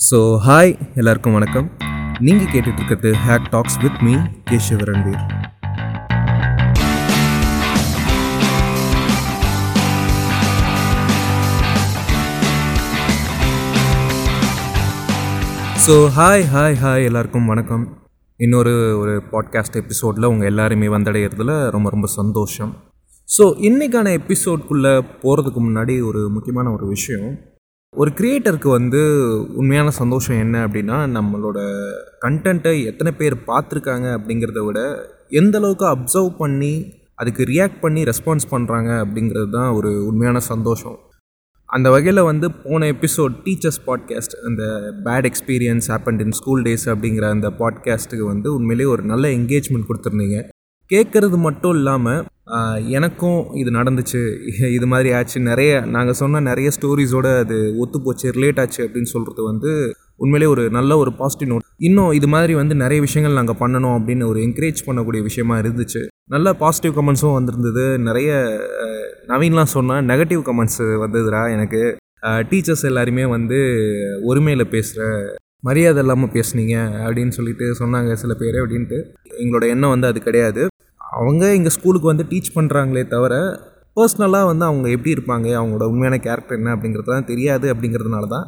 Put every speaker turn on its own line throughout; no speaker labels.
So hi எல்லாருக்கும் வணக்கம். நீங்கள் கேட்டுட்ருக்கிறது hack talks with me Keshav Ranveer so hi hi hi எல்லாருக்கும் வணக்கம். இன்னொரு ஒரு பாட்காஸ்ட் எபிசோடில் உங்கள் எல்லாருமே வந்தடைகிறதுல ரொம்ப ரொம்ப சந்தோஷம். ஸோ இன்றைக்கான எபிசோட்குள்ளே போகிறதுக்கு முன்னாடி ஒரு முக்கியமான ஒரு விஷயம். ஒரு கிரியேட்டருக்கு வந்து உண்மையான சந்தோஷம் என்ன அப்படின்னா நம்மளோட கண்டென்ட்டை எத்தனை பேர் பார்த்துருக்காங்க அப்படிங்கிறத விட எந்த அளவுக்கு அப்சர்வ் பண்ணி அதுக்கு ரியாக்ட் பண்ணி ரெஸ்பான்ஸ் பண்ணுறாங்க அப்படிங்கிறது தான் ஒரு உண்மையான சந்தோஷம். அந்த வகையில் வந்து போன எபிசோட் டீச்சர்ஸ் பாட்காஸ்ட் அந்த bad experience happened in school days அப்படிங்கிற அந்த பாட்காஸ்ட்டுக்கு வந்து உண்மையிலேயே ஒரு நல்ல என்கேஜ்மெண்ட் கொடுத்துருந்தீங்க. கேட்குறது மட்டும் இல்லாமல் எனக்கும் இது நடந்துச்சு. இது மாதிரி ஆச்சு. நிறைய நாங்கள் சொன்ன நிறைய ஸ்டோரிஸோடு அது ஒத்து போச்சு ரிலேட் ஆச்சு அப்படின்னு சொல்கிறது வந்து உண்மையிலே ஒரு நல்ல ஒரு பாசிட்டிவ் நோட் இன்னும் இது மாதிரி வந்து நிறைய விஷயங்கள் நாங்கள் பண்ணணும் அப்படின்னு ஒரு என்கரேஜ் பண்ணக்கூடிய விஷயமா இருந்துச்சு. நல்ல பாசிட்டிவ் கமெண்ட்ஸும் வந்திருந்தது. நிறைய நவீன்லாம் சொன்னால் நெகட்டிவ் கமெண்ட்ஸ் வந்ததுடா எனக்கு. டீச்சர்ஸ் எல்லாருமே வந்து ஒருமையில் பேசுகிற மரியாதை இல்லாமல் பேசுனீங்க அப்படின்னு சொல்லிட்டு சொன்னாங்க சில பேர் அப்படின்ட்டு. எங்களோட எண்ணம் வந்து அது கிடையாது. அவங்க எங்கள் ஸ்கூலுக்கு வந்து டீச் பண்ணுறாங்களே தவிர பர்சனலாக வந்து அவங்க எப்படி இருப்பாங்க அவங்களோட உண்மையான கேரக்டர் என்ன அப்படிங்கிறது தான் தெரியாது அப்படிங்கிறதுனால தான்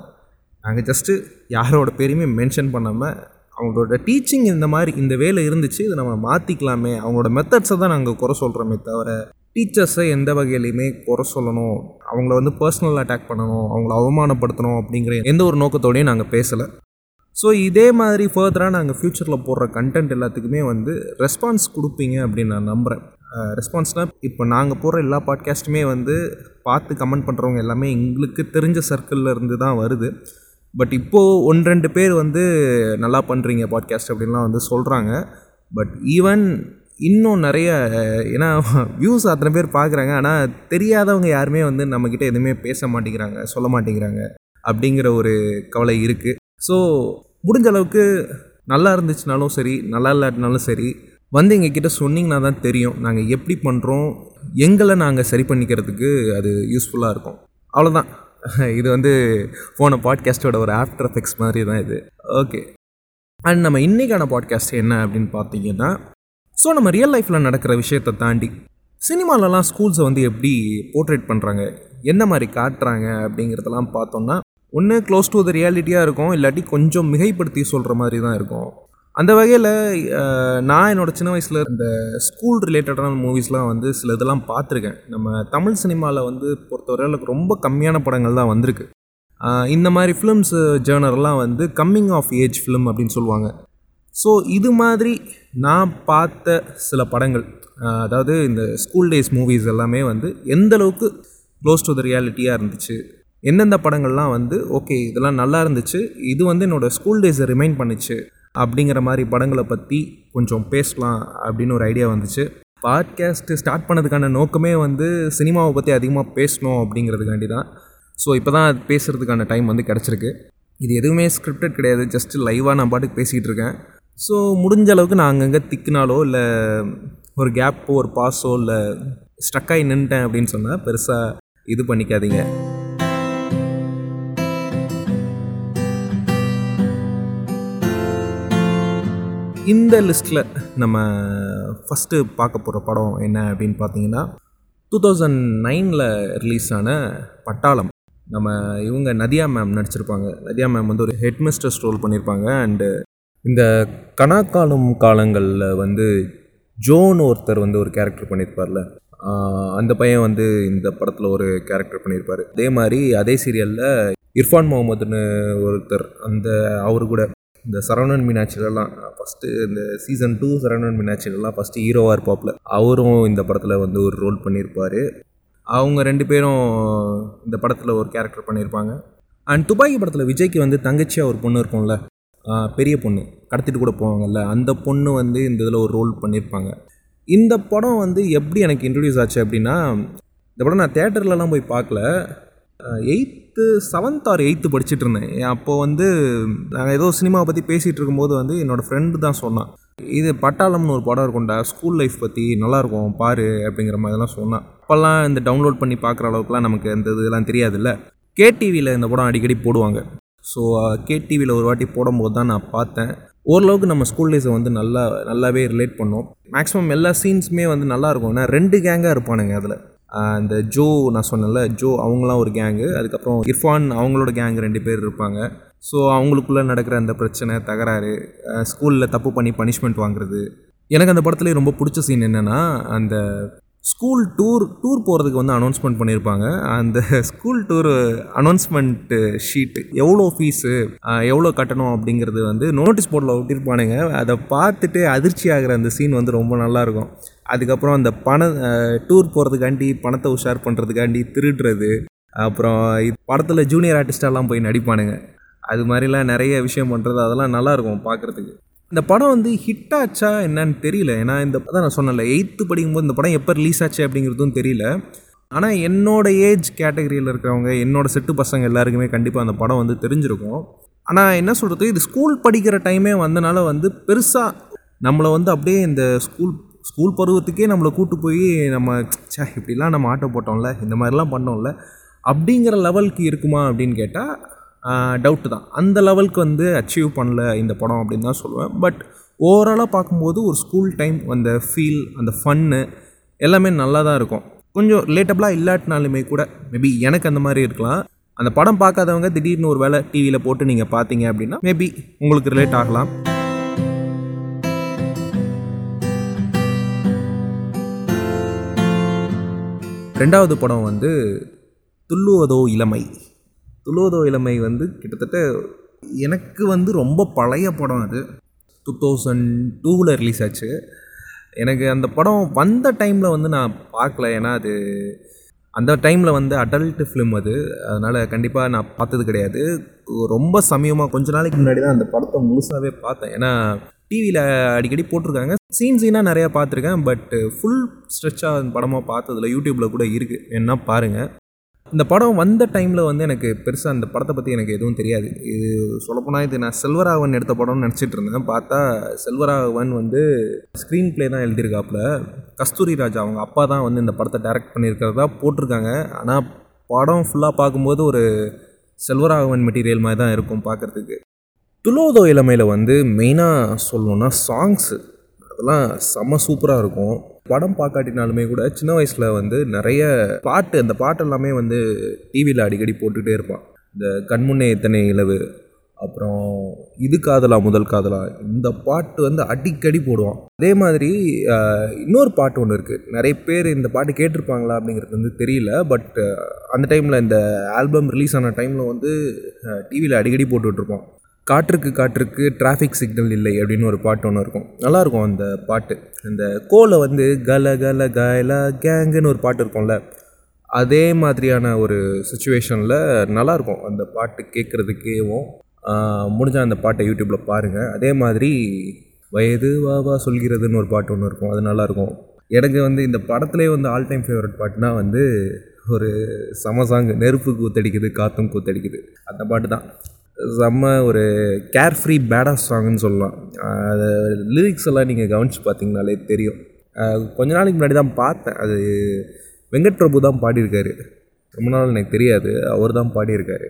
நாங்கள் ஜஸ்ட்டு யாரோட பேரையுமே மென்ஷன் பண்ணாமல் அவங்களோட டீச்சிங் இந்த மாதிரி இந்த வேலை இருந்துச்சு இதை நம்ம மாற்றிக்கலாமே அவங்களோட மெத்தட்ஸை தான் நாங்கள் குறை சொல்கிறோமே தவிர டீச்சர்ஸை எந்த வகையிலையுமே குறை சொல்லணும். அவங்கள வந்து பர்சனல் அட்டாக் பண்ணணும் அவங்கள அவமானப்படுத்தணும் அப்படிங்கிற எந்த ஒரு நோக்கத்தோடையும் நாங்கள் பேசலை. ஸோ இதே மாதிரி ஃபர்தராக நாங்கள் ஃப்யூச்சரில் போடுற கண்டென்ட் எல்லாத்துக்குமே வந்து ரெஸ்பான்ஸ் கொடுப்பீங்க அப்படின்னு நான் நம்புகிறேன் ரெஸ்பான்ஸ்னால் இப்போ நாங்கள் போடுற எல்லா பாட்காஸ்ட்டுமே வந்து பார்த்து கமெண்ட் பண்ணுறவங்க எல்லாமே எங்களுக்கு தெரிஞ்ச சர்க்கிளில் இருந்து தான் வருது. பட் இப்போது ஒன்று ரெண்டு பேர் வந்து நல்லா பண்ணுறீங்க பாட்காஸ்ட் அப்படின்லாம் வந்து சொல்கிறாங்க பட் ஈவன் இன்னும் நிறைய ஏன்னா வியூஸ் அத்தனை பேர் பார்க்குறாங்க. ஆனால் தெரியாதவங்க யாருமே வந்து நம்மக்கிட்ட எதுவுமே பேச மாட்டேங்கிறாங்க சொல்ல மாட்டேங்கிறாங்க அப்படிங்கிற ஒரு கவலை இருக்குது ஸோ முடிஞ்ச அளவுக்கு நல்லா இருந்துச்சுனாலும் சரி நல்லா இல்லாட்டினாலும் சரி வந்து எங்ககிட்ட சொன்னிங்கன்னா தான் தெரியும் நாங்கள் எப்படி பண்ணுறோம் எங்களை நாங்கள் சரி பண்ணிக்கிறதுக்கு அது யூஸ்ஃபுல்லாக இருக்கும். அவ்வளோதான் இது வந்து போன பாட்காஸ்ட்டோட ஒரு ஆஃப்டர் எஃபெக்ட்ஸ் மாதிரி தான் இது. ஓகே அண்ட் நம்ம இன்றைக்கான பாட்காஸ்ட் என்ன அப்படின்னு பார்த்தீங்கன்னா ஸோ நம்ம ரியல் லைஃப்பில் நடக்கிற விஷயத்தை தாண்டி சினிமாலலாம் ஸ்கூல்ஸை வந்து எப்படி போர்ட்ரேட் பண்ணுறாங்க என்ன மாதிரி காட்டுறாங்க அப்படிங்கிறதெல்லாம் பார்த்தோம்னா ஒன்று க்ளோஸ் டு த ரியாலிட்டியாக இருக்கும் இல்லாட்டி கொஞ்சம் மிகைப்படுத்தி சொல்கிற மாதிரி தான் இருக்கும். அந்த வகையில் நான் என்னோட சின்ன வயசில் இந்த ஸ்கூல் ரிலேட்டடான மூவிஸ்லாம் வந்து சில இதெல்லாம் பார்த்துருக்கேன். நம்ம தமிழ் சினிமாவில் வந்து பொறுத்தவரையில் ரொம்ப கம்மியான படங்கள் தான் வந்திருக்கு. இந்த மாதிரி ஃபிலிம்ஸ் ஜேர்னர்லாம் வந்து கம்மிங் ஆஃப் ஏஜ் ஃபிலிம் அப்படின்னு சொல்லுவாங்க. ஸோ இது மாதிரி நான் பார்த்த சில படங்கள் அதாவது இந்த ஸ்கூல் டேஸ் மூவிஸ் எல்லாமே வந்து எந்த அளவுக்கு க்ளோஸ் டு த ரியாலிட்டியாக இருந்துச்சு எந்தெந்த படங்கள்லாம் வந்து ஓகே இதெல்லாம் நல்லா இருந்துச்சு இது வந்து என்னோடய ஸ்கூல் டேஸை ரிமைண்ட் பண்ணுச்சு அப்படிங்கிற மாதிரி படங்களை பற்றி கொஞ்சம் பேசலாம் அப்படின்னு ஒரு ஐடியா வந்துச்சு. பாட்காஸ்ட்டு ஸ்டார்ட் பண்ணதுக்கான நோக்கமே வந்து சினிமாவை பற்றி அதிகமாக பேசணும் அப்படிங்கிறதுக்காண்டி தான். ஸோ இப்போ தான் அது பேசுகிறதுக்கான டைம் வந்து கிடச்சிருக்கு. இது எதுவுமே ஸ்கிரிப்டட் கிடையாது ஜஸ்ட் லைவாக நான் பாட்டுக்கு பேசிகிட்டு இருக்கேன். ஸோ முடிஞ்ச அளவுக்கு நான் அங்கங்கே திக்குனாலோ இல்லை ஒரு கேப்போ ஒரு பாஸோ இல்லை ஸ்ட்ரக்காகி நின்ட்டேன் அப்படின்னு சொன்னால் பெருசாக இது பண்ணிக்காதீங்க. இந்த லிஸ்ட்டில் நம்ம ஃபஸ்ட்டு பார்க்க போகிற படம் என்ன அப்படின்னு பார்த்தீங்கன்னா டூ தௌசண்ட் நைனில் ரிலீஸ் ஆன பட்டாளம். நம்ம இவங்க நதியா மேம் நடிச்சிருப்பாங்க. நதியா மேம் வந்து ஒரு ஹெட்மிஸ்டர்ஸ் ரோல் பண்ணியிருப்பாங்க அண்டு இந்த கணக்காலும் காலங்களில் வந்து ஜோன் ஒருத்தர் வந்து ஒரு கேரக்டர் பண்ணியிருப்பார்ல அந்த பையன் வந்து இந்த படத்தில் ஒரு கேரக்டர் பண்ணியிருப்பார் அதே மாதிரி அதே சீரியலில் இர்ஃபான் முகமதுன்னு ஒருத்தர் அந்த அவர் கூட இந்த சரவணன் மீனாட்சிலலாம் ஃபஸ்ட்டு இந்த சீசன் டூ சரவணன் மீனாட்சிலலாம் ஃபஸ்ட்டு ஹீரோவாக இருப்பாப்புல. அவரும் இந்த படத்தில் வந்து ஒரு ரோல் பண்ணியிருப்பார் அவங்க ரெண்டு பேரும் இந்த படத்தில் ஒரு கேரக்டர் பண்ணியிருப்பாங்க அண்ட் துபாய் படத்தில் விஜய்க்கு வந்து தங்கச்சியாக ஒரு பொண்ணு இருக்கும்ல பெரிய பொண்ணு கடத்திட்டு கூட போவாங்கல்ல அந்த பொண்ணு வந்து இந்த இதில் ஒரு ரோல் பண்ணியிருப்பாங்க இந்த படம் வந்து எப்படி எனக்கு இன்ட்ரடியூஸ் ஆச்சு அப்படின்னா இந்த படம் நான் தேட்டர்லலாம் போய் பார்க்கல. எயித்து செவன்த் ஆர் எயித்து படிச்சுட்டு இருந்தேன் அப்போது வந்து நாங்கள் ஏதோ சினிமாவை பற்றி பேசிகிட்டு இருக்கும்போது வந்து என்னோடய ஃப்ரெண்டு தான் சொன்னான். இது பட்டாளம்னு ஒரு படம் இருக்கும்டா ஸ்கூல் லைஃப் பற்றி நல்லாயிருக்கும் பாரு அப்படிங்கிற மாதிரிலாம் சொன்னான். அப்போல்லாம் இந்த டவுன்லோட் பண்ணி பார்க்குற அளவுக்குலாம் நமக்கு இந்த இதெல்லாம் தெரியாதுல்ல. கேடிவியில் இந்த படம் அடிக்கடி போடுவாங்க. ஸோ கேடிவியில் ஒரு வாட்டி போடும்போது தான் நான் பார்த்தேன். ஓரளவுக்கு நம்ம ஸ்கூல் டேஸை வந்து நல்லா நல்லாவே ரிலேட் பண்ணோம். மேக்ஸிமம் எல்லா சீன்ஸுமே வந்து நல்லா இருக்கும் ஏன்னா ரெண்டு கேங்காக இருப்பானுங்க அதில். அந்த ஜோ நான் சொன்னேன்ல ஜோ அவங்களாம் ஒரு கேங்கு அதுக்கப்புறம் இர்ஃபான் அவங்களோட கேங் ரெண்டு பேர் இருப்பாங்க. ஸோ அவங்களுக்குள்ளே நடக்கிற அந்த பிரச்சனை தகராறு ஸ்கூலில் தப்பு பண்ணி பனிஷ்மெண்ட் வாங்குறது. எனக்கு அந்த படத்துலேயே ரொம்ப பிடிச்ச சீன் என்னென்னா அந்த ஸ்கூல் டூர் டூர் போகிறதுக்கு வந்து அனௌன்ஸ்மெண்ட் பண்ணியிருப்பாங்க அந்த ஸ்கூல் டூர் அனௌன்ஸ்மெண்ட்டு ஷீட்டு எவ்வளோ ஃபீஸு எவ்வளோ கட்டணும் அப்படிங்கிறது வந்து நோட்டீஸ் போர்டில் ஒட்டியிருப்பானுங்க அதை பார்த்துட்டு அதிர்ச்சி ஆகிற அந்த சீன் வந்து ரொம்ப நல்லாயிருக்கும். அதுக்கப்புறம் அந்த பண டூர் போகிறதுக்காண்டி பணத்தை உஷார் பண்ணுறதுக்காண்டி திருடுறது. அப்புறம் படத்தில் ஜூனியர் ஆர்டிஸ்டெல்லாம் போய் நடிப்பானுங்க. அது மாதிரிலாம் நிறைய விஷயம் பண்ணுறது அதெல்லாம் நல்லாயிருக்கும் பார்க்குறதுக்கு. இந்த படம் வந்து ஹிட் ஆச்சா என்னன்னு தெரியல. ஏன்னா இந்த படம் நான் சொன்னல எயித்து படிக்கும்போது இந்த படம் எப்போ ரிலீஸ் ஆச்சு அப்படிங்கிறதும் தெரியல. ஆனால் என்னோட ஏஜ் கேட்டகரியில் இருக்கிறவங்க என்னோட செட்டு பசங்க எல்லாருக்குமே கண்டிப்பாக அந்த படம் வந்து தெரிஞ்சிருக்கும். ஆனால் என்ன சொல்கிறது இது ஸ்கூல் படிக்கிற டைமே வந்தனால வந்து பெருசாக நம்மளை வந்து அப்படியே இந்த ஸ்கூல் ஸ்கூல் பருவத்துக்கே நம்மளை கூட்டு போய் நம்ம சே இப்படிலாம் நம்ம ஆட்டோ போட்டோம்ல இந்த மாதிரிலாம் பண்ணோம்ல அப்படிங்கிற லெவலுக்கு இருக்குமா அப்படின்னு கேட்டால் டவுட்டு தான். அந்த லெவலுக்கு வந்து அச்சீவ் பண்ணல இந்த படம் அப்படின்னு தான் சொல்லுவேன். பட் ஓவராலாக பார்க்கும்போது ஒரு ஸ்கூல் டைம் அந்த ஃபீல் அந்த ஃபன்னு எல்லாமே நல்லா தான் இருக்கும். கொஞ்சம் ரிலேட்டபிளாக இல்லாட்டினாலுமே கூட மேபி எனக்கு அந்த மாதிரி இருக்கலாம். அந்த படம் பார்க்காதவங்க திடீர்னு ஒரு வேளை டிவியில் போட்டு நீங்கள் பார்த்தீங்க அப்படின்னா மேபி உங்களுக்கு ரிலேட் ஆகலாம். ரெண்டாவது படம் வந்து துள்ளுவதோ இளமை. துலோதோ இளமை வந்து கிட்டத்தட்ட எனக்கு வந்து ரொம்ப பழைய படம் அது. டூ தௌசண்ட் டூவில் ரிலீஸ் ஆச்சு. எனக்கு அந்த படம் வந்த டைமில் வந்து நான் பார்க்கல. ஏன்னா அது அந்த டைமில் வந்து அடல்ட் ஃபிலிம் அது. அதனால் கண்டிப்பாக நான் பார்த்தது கிடையாது. ரொம்ப சமயமாக கொஞ்ச நாளைக்கு முன்னாடி தான் அந்த படத்தை முழுசாகவே பார்த்தேன். ஏன்னா டிவியில் அடிக்கடி போட்டிருக்காங்க. சீன் சீனாக நிறையா பார்த்துருக்கேன். பட் ஃபுல் ஸ்ட்ரெச்சாக அந்த படமாக பார்த்ததில்ல. யூடியூப்பில் கூட இருக்குது என்ன பாருங்கள் இந்த படம் வந்த டைமில் வந்து எனக்கு பெருசாக அந்த படத்தை பற்றி எனக்கு எதுவும் தெரியாது. இது சொல்லப்போனால் இது நான் செல்வராகவன் எடுத்த படம்னு நினச்சிட்டு இருந்தேன். பார்த்தா செல்வராகவன் வந்து ஸ்க்ரீன் ப்ளே தான் எழுதியிருக்காப்புல. கஸ்தூரி ராஜா அவங்க அப்பா தான் வந்து இந்த படத்தை டைரக்ட் பண்ணியிருக்கிறதா போட்டிருக்காங்க. ஆனால் படம் ஃபுல்லாக பார்க்கும்போது ஒரு செல்வராகவன் மெட்டீரியல் மாதிரி தான் இருக்கும் பார்க்குறதுக்கு. துளோதோ இளமையில் வந்து மெயினாக சொல்லணுன்னா சாங்ஸு அதெல்லாம் செம்ம சூப்பராக இருக்கும். படம் பார்க்காட்டினாலுமே கூட சின்ன வயசில் வந்து நிறைய பாட்டு அந்த பாட்டு எல்லாமே வந்து டிவியில் அடிக்கடி போட்டுகிட்டே இருப்பான். இந்த கண்முன்னே எத்தனை இளவு அப்புறம் இது காதலா முதல் காதலா இந்த பாட்டு வந்து அடிக்கடி போடுவான். அதே மாதிரி இன்னொரு பாட்டு ஒன்று இருக்குது நிறைய பேர் இந்த பாட்டு கேட்டிருப்பாங்களா அப்படிங்கிறது வந்து தெரியல பட் அந்த டைமில் இந்த ஆல்பம் ரிலீஸ் ஆன டைமில் வந்து டிவியில் அடிக்கடி போட்டுட்ருப்பான் காற்றுக்கு காற்றுக்கு டிராஃபிக் சிக்னல் இல்லை அப்படின்னு ஒரு பாட்டு ஒன்று இருக்கும். நல்லாயிருக்கும் அந்த பாட்டு. அந்த கோலை வந்து கல கல கல கேங்குன்னு ஒரு பாட்டு இருக்கும்ல அதே மாதிரியான ஒரு சுச்சுவேஷனில் நல்லாயிருக்கும் அந்த பாட்டு கேட்குறதுக்கேவும் முடிஞ்சால் அந்த பாட்டை யூடியூப்பில் பாருங்கள் அதே மாதிரி வயது வாவா சொல்கிறதுன்னு ஒரு பாட்டு ஒன்று இருக்கும். அது நல்லாயிருக்கும். எனக்கு வந்து இந்த படத்துலேயே வந்து ஆல் டைம் ஃபேவரட் பாட்டுனா வந்து ஒரு சமசாங்கு நெருப்பு கூத்தடிக்குது காற்றும் கூத்தடிக்குது. அந்த பாட்டு தான். செம்ம ஒரு கேர் ஃப்ரீ பேடா சாங்னு சொல்லலாம் அது லிரிக்ஸ் எல்லாம் நீங்கள் கவனித்து பார்த்தீங்கனாலே தெரியும். கொஞ்ச நாளைக்கு முன்னாடி தான் பார்த்தேன். அது வெங்கட் பிரபு தான் பாடியிருக்காரு. ரொம்ப நாள் எனக்கு தெரியாது. அவர் தான் பாடியிருக்காரு.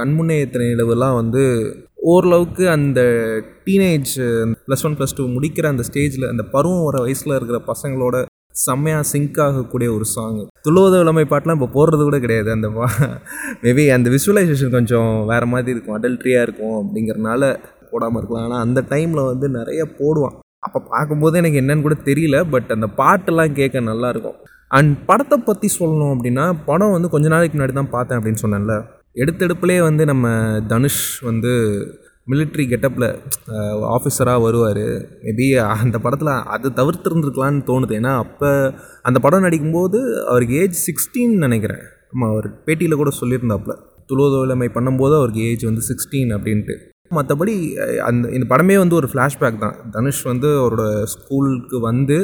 கண்முன்னே எத்தனை நிலவுலாம் வந்து ஓரளவுக்கு அந்த teenage plus one plus two முடிக்கிற அந்த ஸ்டேஜில் அந்த பருவம் வர வயசில் இருக்கிற பசங்களோட செம்மையாக சிங்க் ஆகக்கூடிய ஒரு சாங் துளுவத இளமை பாட்டெலாம் இப்போ போடுறது கூட கிடையாது. அந்த மேபி அந்த விஷுவலைசேஷன் கொஞ்சம் வேறு மாதிரி இருக்கும். அடல்ட்ரியாக இருக்கும் அப்படிங்கிறனால போடாமல் இருக்கலாம். ஆனால் அந்த டைமில் வந்து நிறைய போடுவான். அப்போ பார்க்கும்போது எனக்கு என்னன்னு கூட தெரியல பட் அந்த பாட்டெல்லாம் கேட்க நல்லாயிருக்கும் அண்ட் படத்தை பற்றி சொல்லணும் அப்படின்னா படம் வந்து கொஞ்ச நாளைக்கு முன்னாடி தான் பார்த்தேன் அப்படின்னு சொன்னேன்ல. எடுத்தெடுப்புலேயே வந்து நம்ம தனுஷ் வந்து மிலிட்ரி கெட்டப்பில் ஆஃபீஸராக வருவார். மேபி அந்த படத்தில் அது தவிர்த்துருந்துருக்கலான்னு தோணுது. ஏன்னா அப்போ அந்த படம் நடிக்கும்போது அவருக்கு ஏஜ் சிக்ஸ்டீன் நினைக்கிறேன். ஆமாம் அவர் பேட்டியில் கூட சொல்லியிருந்தாப்புல. துளோதோலமை பண்ணும்போது அவருக்கு ஏஜ் வந்து சிக்ஸ்டீன் அப்படின்ட்டு. மற்றபடி அந்த இந்த படமே வந்து ஒரு ஃப்ளாஷ்பேக் தான். தனுஷ் வந்து அவரோட ஸ்கூலுக்கு வந்து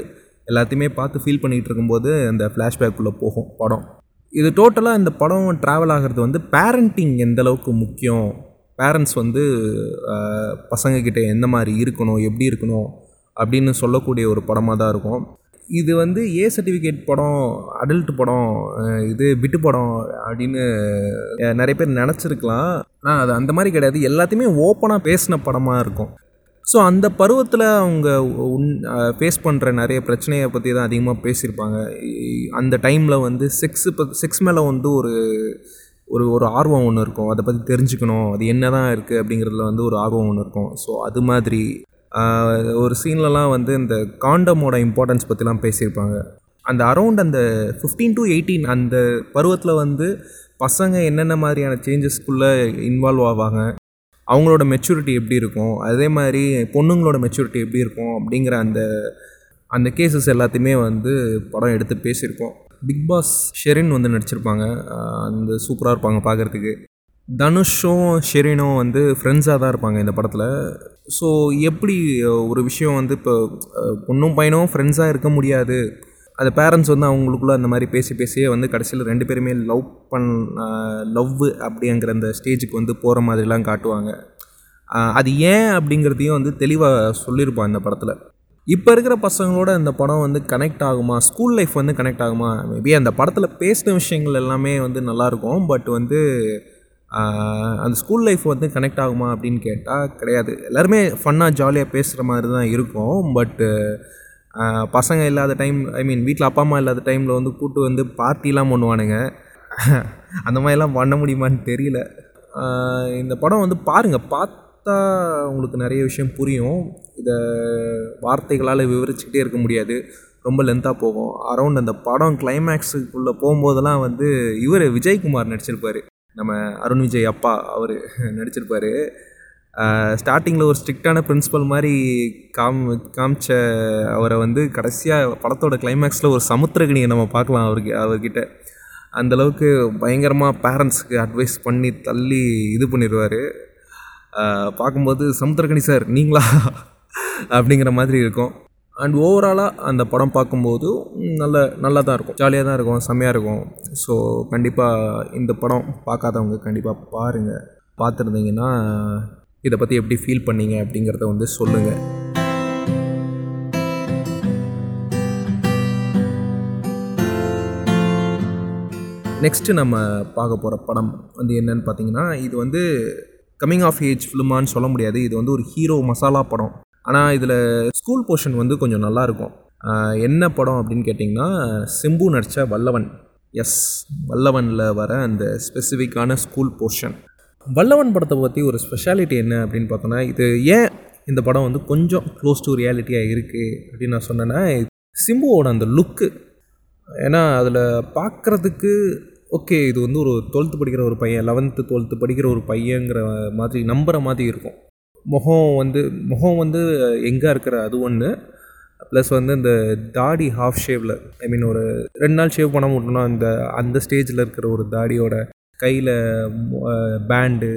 எல்லாத்தையுமே பார்த்து ஃபீல் பண்ணிகிட்டு இருக்கும்போது அந்த ஃப்ளாஷ்பேக்குள்ளே போகும் படம். இது டோட்டலாக இந்த படம் ட்ராவல் ஆகிறது வந்து பேரண்டிங் எந்த அளவுக்கு முக்கியம்? பேரண்ட்ஸ் வந்து பசங்கக்கிட்ட எந்த மாதிரி இருக்கணும் எப்படி இருக்கணும் அப்படின்னு சொல்லக்கூடிய ஒரு படமாக தான் இருக்கும். இது வந்து ஏ சர்டிஃபிகேட் படம் அடல்ட் படம் இது பிட்டு படம் அப்படின்னு நிறைய பேர் நினச்சிருக்கலாம். ஆனால் அது அந்த மாதிரி கிடையாது. எல்லாத்தையுமே ஓப்பனாக பேசின படமாக இருக்கும். ஸோ அந்த பருவத்தில் அவங்க உன் ஃபேஸ் பண்ணுற நிறைய பிரச்சனையை பற்றி தான் அதிகமாக பேசியிருப்பாங்க. அந்த டைமில் வந்து செக்ஸு செக்ஸ் மேலே வந்து ஒரு ஒரு ஒரு ஆர்வம் ஒன்று இருக்கும். அதை பற்றி தெரிஞ்சுக்கணும். அது என்ன தான் இருக்குது அப்படிங்கிறதுல வந்து ஒரு ஆர்வம் ஒன்று இருக்கும். ஸோ அது மாதிரி ஒரு சீன்லலாம் வந்து இந்த காண்டமோட இம்பார்ட்டன்ஸ் பற்றிலாம் பேசியிருப்பாங்க. அந்த அரௌண்ட் அந்த ஃபிஃப்டீன் டு எயிட்டீன் அந்த பருவத்தில் வந்து பசங்க என்னென்ன மாதிரியான சேஞ்சஸ்க்குள்ளே இன்வால்வ் ஆவாங்க? அவங்களோட மெச்சூரிட்டி எப்படி இருக்கும்? அதே மாதிரி பொண்ணுங்களோட மெச்சூரிட்டி எப்படி இருக்கும்? அப்படிங்கிற அந்த அந்த கேசஸ் எல்லாத்தையுமே வந்து படம் எடுத்து பேசியிருக்கோம். பிக் பாஸ் ஷெரின் வந்து நடிச்சிருப்பாங்க. அந்த சூப்பராக இருப்பாங்க பார்க்குறதுக்கு தனுஷும் ஷெரினும் வந்து ஃப்ரெண்ட்ஸாக தான் இருப்பாங்க இந்த படத்தில். ஸோ எப்படி ஒரு விஷயம் வந்து இப்போ பொண்ணும் பையனும் ஃப்ரெண்ட்ஸாக இருக்க முடியாது. அந்த பேரண்ட்ஸ் வந்து அவங்களுக்குள்ள அந்த மாதிரி பேசி பேசியே வந்து கடைசியில் ரெண்டு பேருமே லவ் பண் லவ் அப்படிங்கிற அந்த ஸ்டேஜுக்கு வந்து போகிற மாதிரிலாம் காட்டுவாங்க. அது ஏன் அப்படிங்கிறதையும் வந்து தெளிவாக சொல்லியிருப்பான் இந்த படத்தில். இப்போ இருக்கிற பசங்களோட அந்த படம் வந்து கனெக்ட் ஆகுமா? ஸ்கூல் லைஃப் வந்து கனெக்ட் ஆகுமா? மேபி அந்த படத்தில் பேசின விஷயங்கள் எல்லாமே வந்து நல்லாயிருக்கும் பட் வந்து அந்த ஸ்கூல் லைஃப் வந்து கனெக்ட் ஆகுமா அப்படின்னு கேட்டால் கிடையாது. எல்லாருமே ஃபன்னாக ஜாலியாக பேசுகிற மாதிரி தான் இருக்கும். பட்டு பசங்க இல்லாத டைம் ஐ மீன் வீட்டில் அப்பா அம்மா இல்லாத டைமில் வந்து கூட்டு வந்து பார்ட்டிலாம் பண்ணுவானுங்க. அந்த மாதிரிலாம் பண்ண முடியுமான்னு தெரியல. இந்த படம் வந்து பாருங்கள் பார்த்தா உங்களுக்கு நிறைய விஷயம் புரியும். இதை வார்த்தைகளால் விவரிச்சுக்கிட்டே இருக்க முடியாது. ரொம்ப லென்த்தாக போகும். அரௌண்ட் அந்த படம் கிளைமேக்ஸுக்குள்ளே போகும்போதெல்லாம் வந்து இவர் விஜய்குமார் நடிச்சிருப்பார். நம்ம அருண் விஜய் அப்பா அவர் நடிச்சிருப்பார். ஸ்டார்டிங்கில் ஒரு ஸ்ட்ரிக்டான பிரின்சிபல் மாதிரி காம் காமிச்ச அவரை வந்து கடைசியாக படத்தோட கிளைமேக்ஸில் ஒரு சமுத்திரகனியை நம்ம பார்க்கலாம் அவருக்கு அவர்கிட்ட. அந்தளவுக்கு பயங்கரமாக பேரண்ட்ஸுக்கு அட்வைஸ் பண்ணி தள்ளி இது பண்ணிடுவார் பார்க்கும்போது சமுத்திரகனி சார் நீங்களா? அப்படிங்கிற மாதிரி இருக்கும். அண்ட் ஓவராலாக அந்த படம் பார்க்கும்போது நல்ல நல்லா தான் இருக்கும். ஜாலியாக தான் இருக்கும் செம்மையாக இருக்கும். ஸோ கண்டிப்பாக இந்த படம் பார்க்காதவங்க கண்டிப்பாக பாருங்கள் பார்த்துருந்தீங்கன்னா இதை பற்றி எப்படி ஃபீல் பண்ணீங்க அப்படிங்கிறத வந்து சொல்லுங்கள் நெக்ஸ்ட்டு நம்ம பார்க்க போகிற படம் வந்து என்னன்னு பார்த்தீங்கன்னா இது வந்து கம்மிங் ஆஃப் ஏஜ் ஃபிலிமான்னு சொல்ல முடியாது. இது வந்து ஒரு ஹீரோ மசாலா படம். ஆனால் இதில் ஸ்கூல் போர்ஷன் வந்து கொஞ்சம் நல்லாயிருக்கும் என்ன படம் அப்படின்னு கேட்டிங்கன்னா சிம்பு நடித்த வல்லவன். எஸ் வல்லவனில் வர அந்த ஸ்பெசிஃபிக்கான ஸ்கூல் போர்ஷன் வல்லவன் படத்தை பற்றி ஒரு ஸ்பெஷாலிட்டி என்ன அப்படின்னு பார்த்தோன்னா இது ஏன் இந்த படம் வந்து கொஞ்சம் க்ளோஸ் டு ரியாலிட்டியாக இருக்குது அப்படின்னு நான் சொன்னேன்னா சிம்புவோட அந்த லுக்கு ஏன்னா அதில் பார்க்குறதுக்கு ஓகே இது வந்து ஒரு டுவெல்த்து படிக்கிற ஒரு பையன் லெவன்த்து டுவெல்த்து படிக்கிற ஒரு பையங்கிற மாதிரி நம்புகிற மாதிரி இருக்கும். முகம் வந்து முகம் வந்து எங்கே இருக்கிற அது ஒன்று ப்ளஸ் வந்து இந்த தாடி ஹாஃப் ஷேவில் ஐ மீன் ஒரு ரெண்டு நாள் ஷேவ் பண்ண விட்டோம்னா அந்த அந்த ஸ்டேஜில் இருக்கிற ஒரு தாடியோட கையில் பேண்டு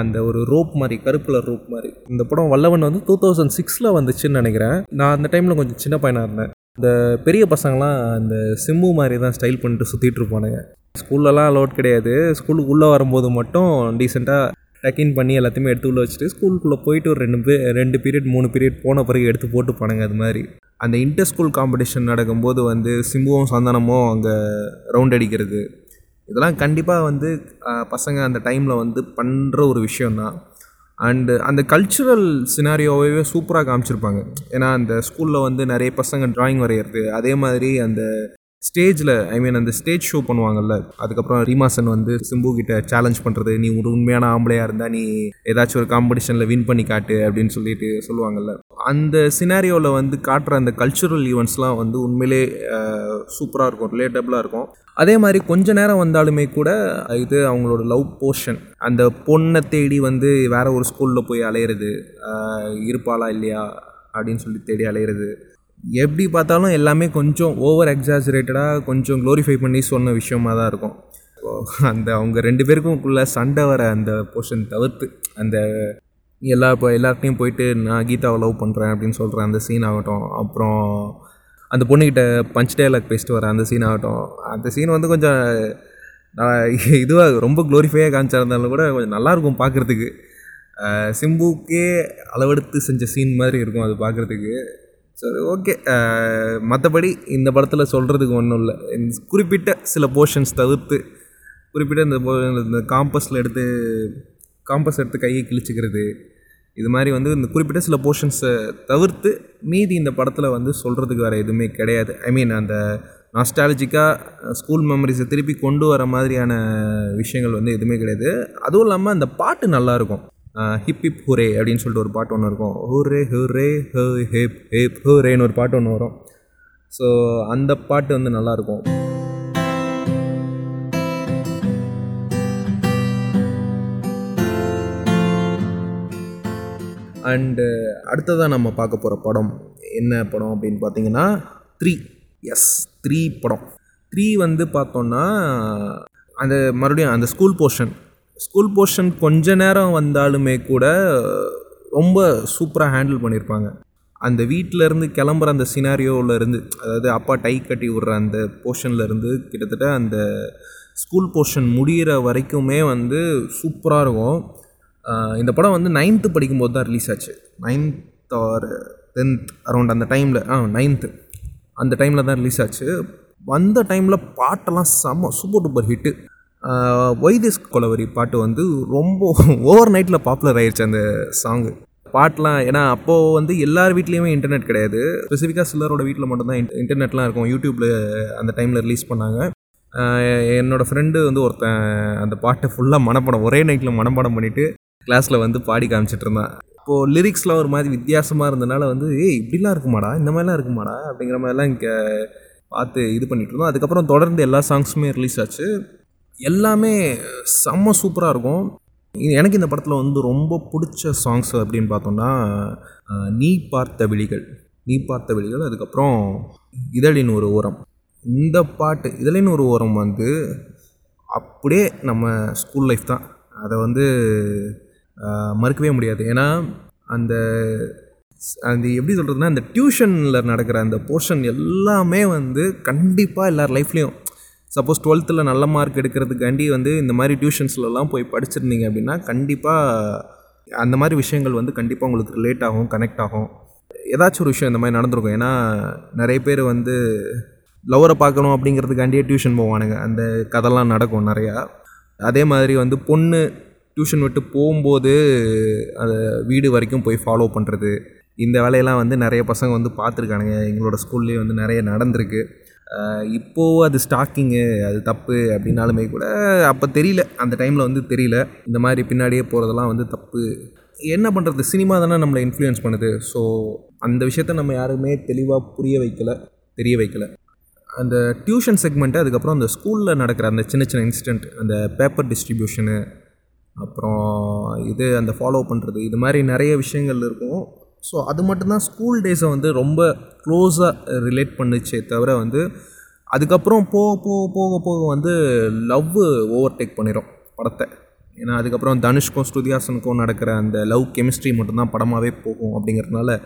அந்த ஒரு ரோப் மாதிரி கருப்பில் ரோப் மாதிரி. இந்த படம் வல்லவன் வந்து டூ தௌசண்ட் சிக்ஸில் வந்துச்சுன்னு நினைக்கிறேன். நான் அந்த டைமில் கொஞ்சம் சின்ன பையனாக இருந்தேன். இந்த பெரிய பசங்களாம் அந்த சிம்மு மாதிரி தான் ஸ்டைல் பண்ணிட்டு சுற்றிட்டு இருப்பானுங்க. ஸ்கூல்லலாம் அலோட் கிடையாது. ஸ்கூலுக்கு உள்ளே வரும்போது மட்டும் டீசெண்டாக டக்கின் பண்ணி எல்லாத்தையுமே எடுத்து உள்ளே வச்சுட்டு ஸ்கூலுக்குள்ளே போயிட்டு ஒரு ரெண்டு பே ரெண்டு பீரியட் மூணு பீரியட் போன பிறகு எடுத்து போட்டு போனாங்க அது மாதிரி. அந்த இன்டர் ஸ்கூல் காம்படிஷன் நடக்கும்போது வந்து சிம்புவும் சந்தானமும் அங்கே ரவுண்ட் அடிக்கிறது. இதெல்லாம் கண்டிப்பாக வந்து பசங்க அந்த டைமில் வந்து பண்ணுற ஒரு விஷயந்தான் அண்டு அந்த கல்ச்சுரல் சினாரியோவே சூப்பராக காமிச்சிருப்பாங்க. ஏன்னா அந்த ஸ்கூலில் வந்து நிறைய பசங்க டிராயிங் வரைகிறது. அதே மாதிரி அந்த ஸ்டேஜில் ஐ மீன் அந்த ஸ்டேஜ் ஷோ பண்ணுவாங்கல்ல அதுக்கப்புறம் ரீமாசன் வந்து சிம்பு கிட்ட சேலஞ்ச் பண்ணுறது நீ ஒரு உண்மையான ஆம்பளையாக இருந்தால் நீ ஏதாச்சும் ஒரு காம்படிஷனில் வின் பண்ணி காட்டு அப்படின்னு சொல்லிட்டு சொல்லுவாங்கல்ல. அந்த சினாரியோவில் வந்து காட்டுற அந்த கல்ச்சுரல் ஈவெண்ட்ஸ்லாம் வந்து உண்மையிலே சூப்பராக இருக்கும் ரிலேட்டபிளாக இருக்கும். அதே மாதிரி கொஞ்ச நேரம் வந்தாலுமே கூட இது அவங்களோட லவ் போர்ஷன் அந்த பொண்ணை தேடி வந்து வேற ஒரு ஸ்கூலில் போய் அலையிறது இருப்பாளா இல்லையா அப்படின்னு சொல்லி தேடி அலையிறது. எப்படி பார்த்தாலும் எல்லாமே கொஞ்சம் ஓவர் எக்ஸாஜரேட்டடாக கொஞ்சம் க்ளோரிஃபை பண்ணி சொன்ன விஷயமா தான் இருக்கும். அந்த அவங்க ரெண்டு பேருக்கும்குள்ள சண்டை வர அந்த போர்ஷன் தவிர்த்து அந்த எல்லா இப்போ எல்லார்ட்டையும் போயிட்டு நான் கீதாவை லவ் பண்ணுறேன் அப்படின்னு சொல்கிற அந்த சீன் ஆகட்டும் அப்புறம் அந்த பொண்ணுக்கிட்ட பஞ்ச் டயலாக் பேசிட்டு வர அந்த சீன் ஆகட்டும் அந்த சீன் வந்து கொஞ்சம் இதுவாக ரொம்ப க்ளோரிஃபையாக காமிச்சிருந்தாலும் கூட கொஞ்சம் நல்லாயிருக்கும் பார்க்குறதுக்கு. சிம்புக்கே அளவெடுத்து செஞ்ச சீன் மாதிரி இருக்கும் அது பார்க்குறதுக்கு. சரி ஓகே மற்றபடி இந்த படத்தில் சொல்கிறதுக்கு ஒன்றும் இல்லை. குறிப்பிட்ட சில போர்ஷன்ஸ் தவிர்த்து குறிப்பிட்ட இந்த போ இந்த காம்பஸில் எடுத்து காம்பஸ் எடுத்து கையை கிழிச்சிக்கிறது இது மாதிரி வந்து இந்த குறிப்பிட்ட சில போர்ஷன்ஸை தவிர்த்து மீதி இந்த படத்தில் வந்து சொல்கிறதுக்கு வேறு எதுவுமே கிடையாது. ஐ மீன் அந்த நாஸ்டாலஜிக்காக ஸ்கூல் மெமரிஸை திருப்பி கொண்டு வர மாதிரியான விஷயங்கள் வந்து எதுவுமே கிடையாது. அதுவும் இல்லாமல் அந்த பாட்டு நல்லாயிருக்கும் ஹிப் ஹிப் ஹுரே அப்படின்னு சொல்லிட்டு ஒரு பாட்டு ஒன்று இருக்கும். ஹுரே ஹுரே ஹே ஹிப் ஹிப் ஹுரேன்னு ஒரு பாட்டு ஒன்று வரும். ஸோ அந்த பாட்டு வந்து நல்லாயிருக்கும் அண்டு அடுத்ததாக நம்ம பார்க்க போகிற படம் என்ன படம் அப்படின்னு பார்த்தீங்கன்னா த்ரீ எஸ் த்ரீ படம். த்ரீ வந்து பார்த்தோன்னா அந்த மறுபடியும் அந்த ஸ்கூல் போர்ஷன் ஸ்கூல் போர்ஷன் கொஞ்ச நேரம் வந்தாலுமே கூட ரொம்ப சூப்பராக ஹேண்டில் பண்ணியிருப்பாங்க. அந்த வீட்டிலேருந்து கிளம்புற அந்த சினாரியோவிலேருந்து அதாவது அப்பா டை கட்டி விட்ற அந்த போர்ஷனில் இருந்து கிட்டத்தட்ட அந்த ஸ்கூல் போர்ஷன் முடிகிற வரைக்குமே வந்து சூப்பராக இருக்கும். இந்த படம் வந்து நைன்த்து படிக்கும்போது தான் ரிலீஸ் ஆச்சு. நைன்த் ஆர் டென்த் அரௌண்ட் அந்த டைமில் ஆ நைன்த்து அந்த டைமில் தான் ரிலீஸ் ஆச்சு. வந்த டைமில் பாட்டெல்லாம் செம்ம super duper hit why this Kolaveri பாட்டு வந்து ரொம்ப ஓவர் நைட்டில் பாப்புலர் ஆயிடுச்சு அந்த சாங்கு பாட்டெலாம் ஏன்னா அப்போது வந்து எல்லார் வீட்லேயுமே இன்டர்நெட் கிடையாது. ஸ்பெசிஃபிக்காக சிலரோட வீட்டில் மட்டும்தான் இன்டர்நெட்லாம் இருக்கும். யூடியூப்பில் அந்த டைமில் ரிலீஸ் பண்ணாங்க. என்னோடய ஃப்ரெண்டு வந்து ஒருத்தன் அந்த பாட்டை ஃபுல்லாக மனப்படம் ஒரே நைட்டில் மனப்பாடம் பண்ணிவிட்டு கிளாஸில் வந்து பாடி காமிச்சிட்டு இருந்தான். இப்போது லிரிக்ஸ்லாம் ஒரு மாதிரி வித்தியாசமாக இருந்தனால வந்து ஏய் இப்படிலாம் இருக்குமாடா? இந்த மாதிரிலாம் இருக்குமாடா? அப்படிங்கிற மாதிரிலாம் இங்கே பார்த்து இது பண்ணிகிட்டு இருந்தோம். அதுக்கப்புறம் தொடர்ந்து எல்லா சாங்ஸுமே ரிலீஸ் ஆச்சு. எல்லாமே செம்ம சூப்பராக இருக்கும். எனக்கு இந்த படத்தில் வந்து ரொம்ப பிடிச்ச சாங்ஸ் அப்படின்னு பார்த்தோம்னா நீ பார்த்த விழிகள். நீ பார்த்த விழிகள் அதுக்கப்புறம் இதழின் ஒரு ஓரம். இந்த பாட்டு இதழின் ஒரு ஓரம் வந்து அப்படியே நம்ம ஸ்கூல் லைஃப் தான். அதை வந்து மறுக்கவே முடியாது. ஏன்னா அந்த அந்த எப்படி சொல்கிறதுனா அந்த டியூஷனில் நடக்கிற அந்த போர்ஷன் எல்லாமே வந்து கண்டிப்பாக எல்லார் லைஃப்லேயும் சப்போஸ் டுவெல்த்தில் நல்ல மார்க் எடுக்கிறதுக்காண்டி வந்து இந்த மாதிரி டியூஷன்ஸ்லலாம் போய் படிச்சிருந்தீங்க அப்படின்னா கண்டிப்பாக அந்த மாதிரி விஷயங்கள் வந்து கண்டிப்பாக உங்களுக்கு ரிலேட் ஆகும் கனெக்ட் ஆகும். ஏதாச்சும் ஒரு விஷயம் இந்த மாதிரி நடந்திருக்கும். ஏன்னா நிறைய பேர் வந்து லவரை பார்க்கணும் அப்படிங்கிறதுக்காண்டியே டியூஷன் போவானுங்க. அந்த கதைலாம் நடக்கும் நிறையா. அதே மாதிரி வந்து பொண்ணு டியூஷன் விட்டு போகும்போது அதை வீடு வரைக்கும் போய் ஃபாலோ பண்ணுறது இந்த வேலையெல்லாம் வந்து நிறைய பசங்க வந்து பார்த்துருக்கானுங்க. எங்களோட ஸ்கூல்லேயே வந்து நிறைய நடந்திருக்கு. இப்போது அது ஸ்டாக்கிங்கு அது தப்பு அப்படின்னாலுமே கூட அப்போ தெரியல. அந்த டைமில் வந்து தெரியல. இந்த மாதிரி பின்னாடியே போகிறதெல்லாம் வந்து தப்பு. என்ன பண்ணுறது சினிமா தானே நம்மளை இன்ஃப்ளூயன்ஸ் பண்ணுது. ஸோ அந்த விஷயத்த நம்ம யாருமே தெளிவாக புரிய வைக்கல தெரிய வைக்கல. அந்த டியூஷன் செக்மெண்ட்டு அதுக்கப்புறம் அந்த ஸ்கூலில் நடக்கிற அந்த சின்ன சின்ன இன்சிடெண்ட் அந்த பேப்பர் டிஸ்ட்ரிபியூஷனு அப்புறம் இது அந்த ஃபாலோ பண்ணுறது இது மாதிரி நிறைய விஷயங்கள் இருக்கும். ஸோ அது மட்டும்தான் ஸ்கூல் டேஸை வந்து ரொம்ப க்ளோஸாக ரிலேட் பண்ணுச்சே தவிர வந்து அதுக்கப்புறம் போக போக போக போக வந்து லவ் ஓவர் டேக் பண்ணிடும் படத்தை. ஏன்னா அதுக்கப்புறம் தனுஷ்க்கும் ஸ்ருதிஹாசனுக்கும் நடக்கிற அந்த லவ் கெமிஸ்ட்ரி மட்டும்தான் படமாகவே போகும் அப்படிங்கிறதுனால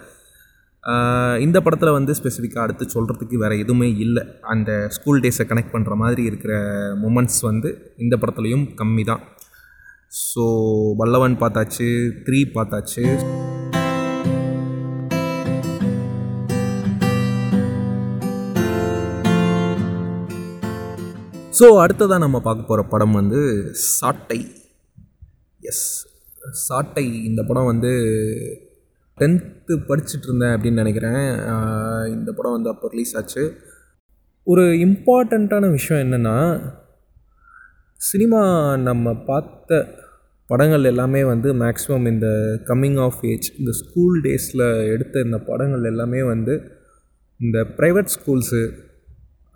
இந்த படத்தில் வந்து ஸ்பெசிஃபிக்காக அடுத்து சொல்கிறதுக்கு வேறு எதுவுமே இல்லை. அந்த ஸ்கூல் டேஸை கனெக்ட் பண்ணுற மாதிரி இருக்கிற மூமெண்ட்ஸ் வந்து இந்த படத்துலையும் கம்மி தான் ஸோ வல்லவன் பார்த்தாச்சு த்ரீ பார்த்தாச்சு. ஸோ அடுத்ததாக நம்ம பார்க்க போகிற படம் வந்து சாட்டை. எஸ் சாட்டை இந்த படம் வந்து டென்த்து படிச்சுட்டு இருந்தேன் அப்படின்னு நினைக்கிறேன். இந்த படம் வந்து அப்போ ரிலீஸ் ஆச்சு. ஒரு இம்பார்ட்டண்ட்டான விஷயம் என்னென்னா சினிமா நம்ம பார்த்த படங்கள் எல்லாமே வந்து மேக்ஸிமம் இந்த கம்மிங் ஆஃப் ஏஜ் இந்த ஸ்கூல் டேஸில் எடுத்த இந்த படங்கள் எல்லாமே வந்து இந்த ப்ரைவேட் ஸ்கூல்ஸு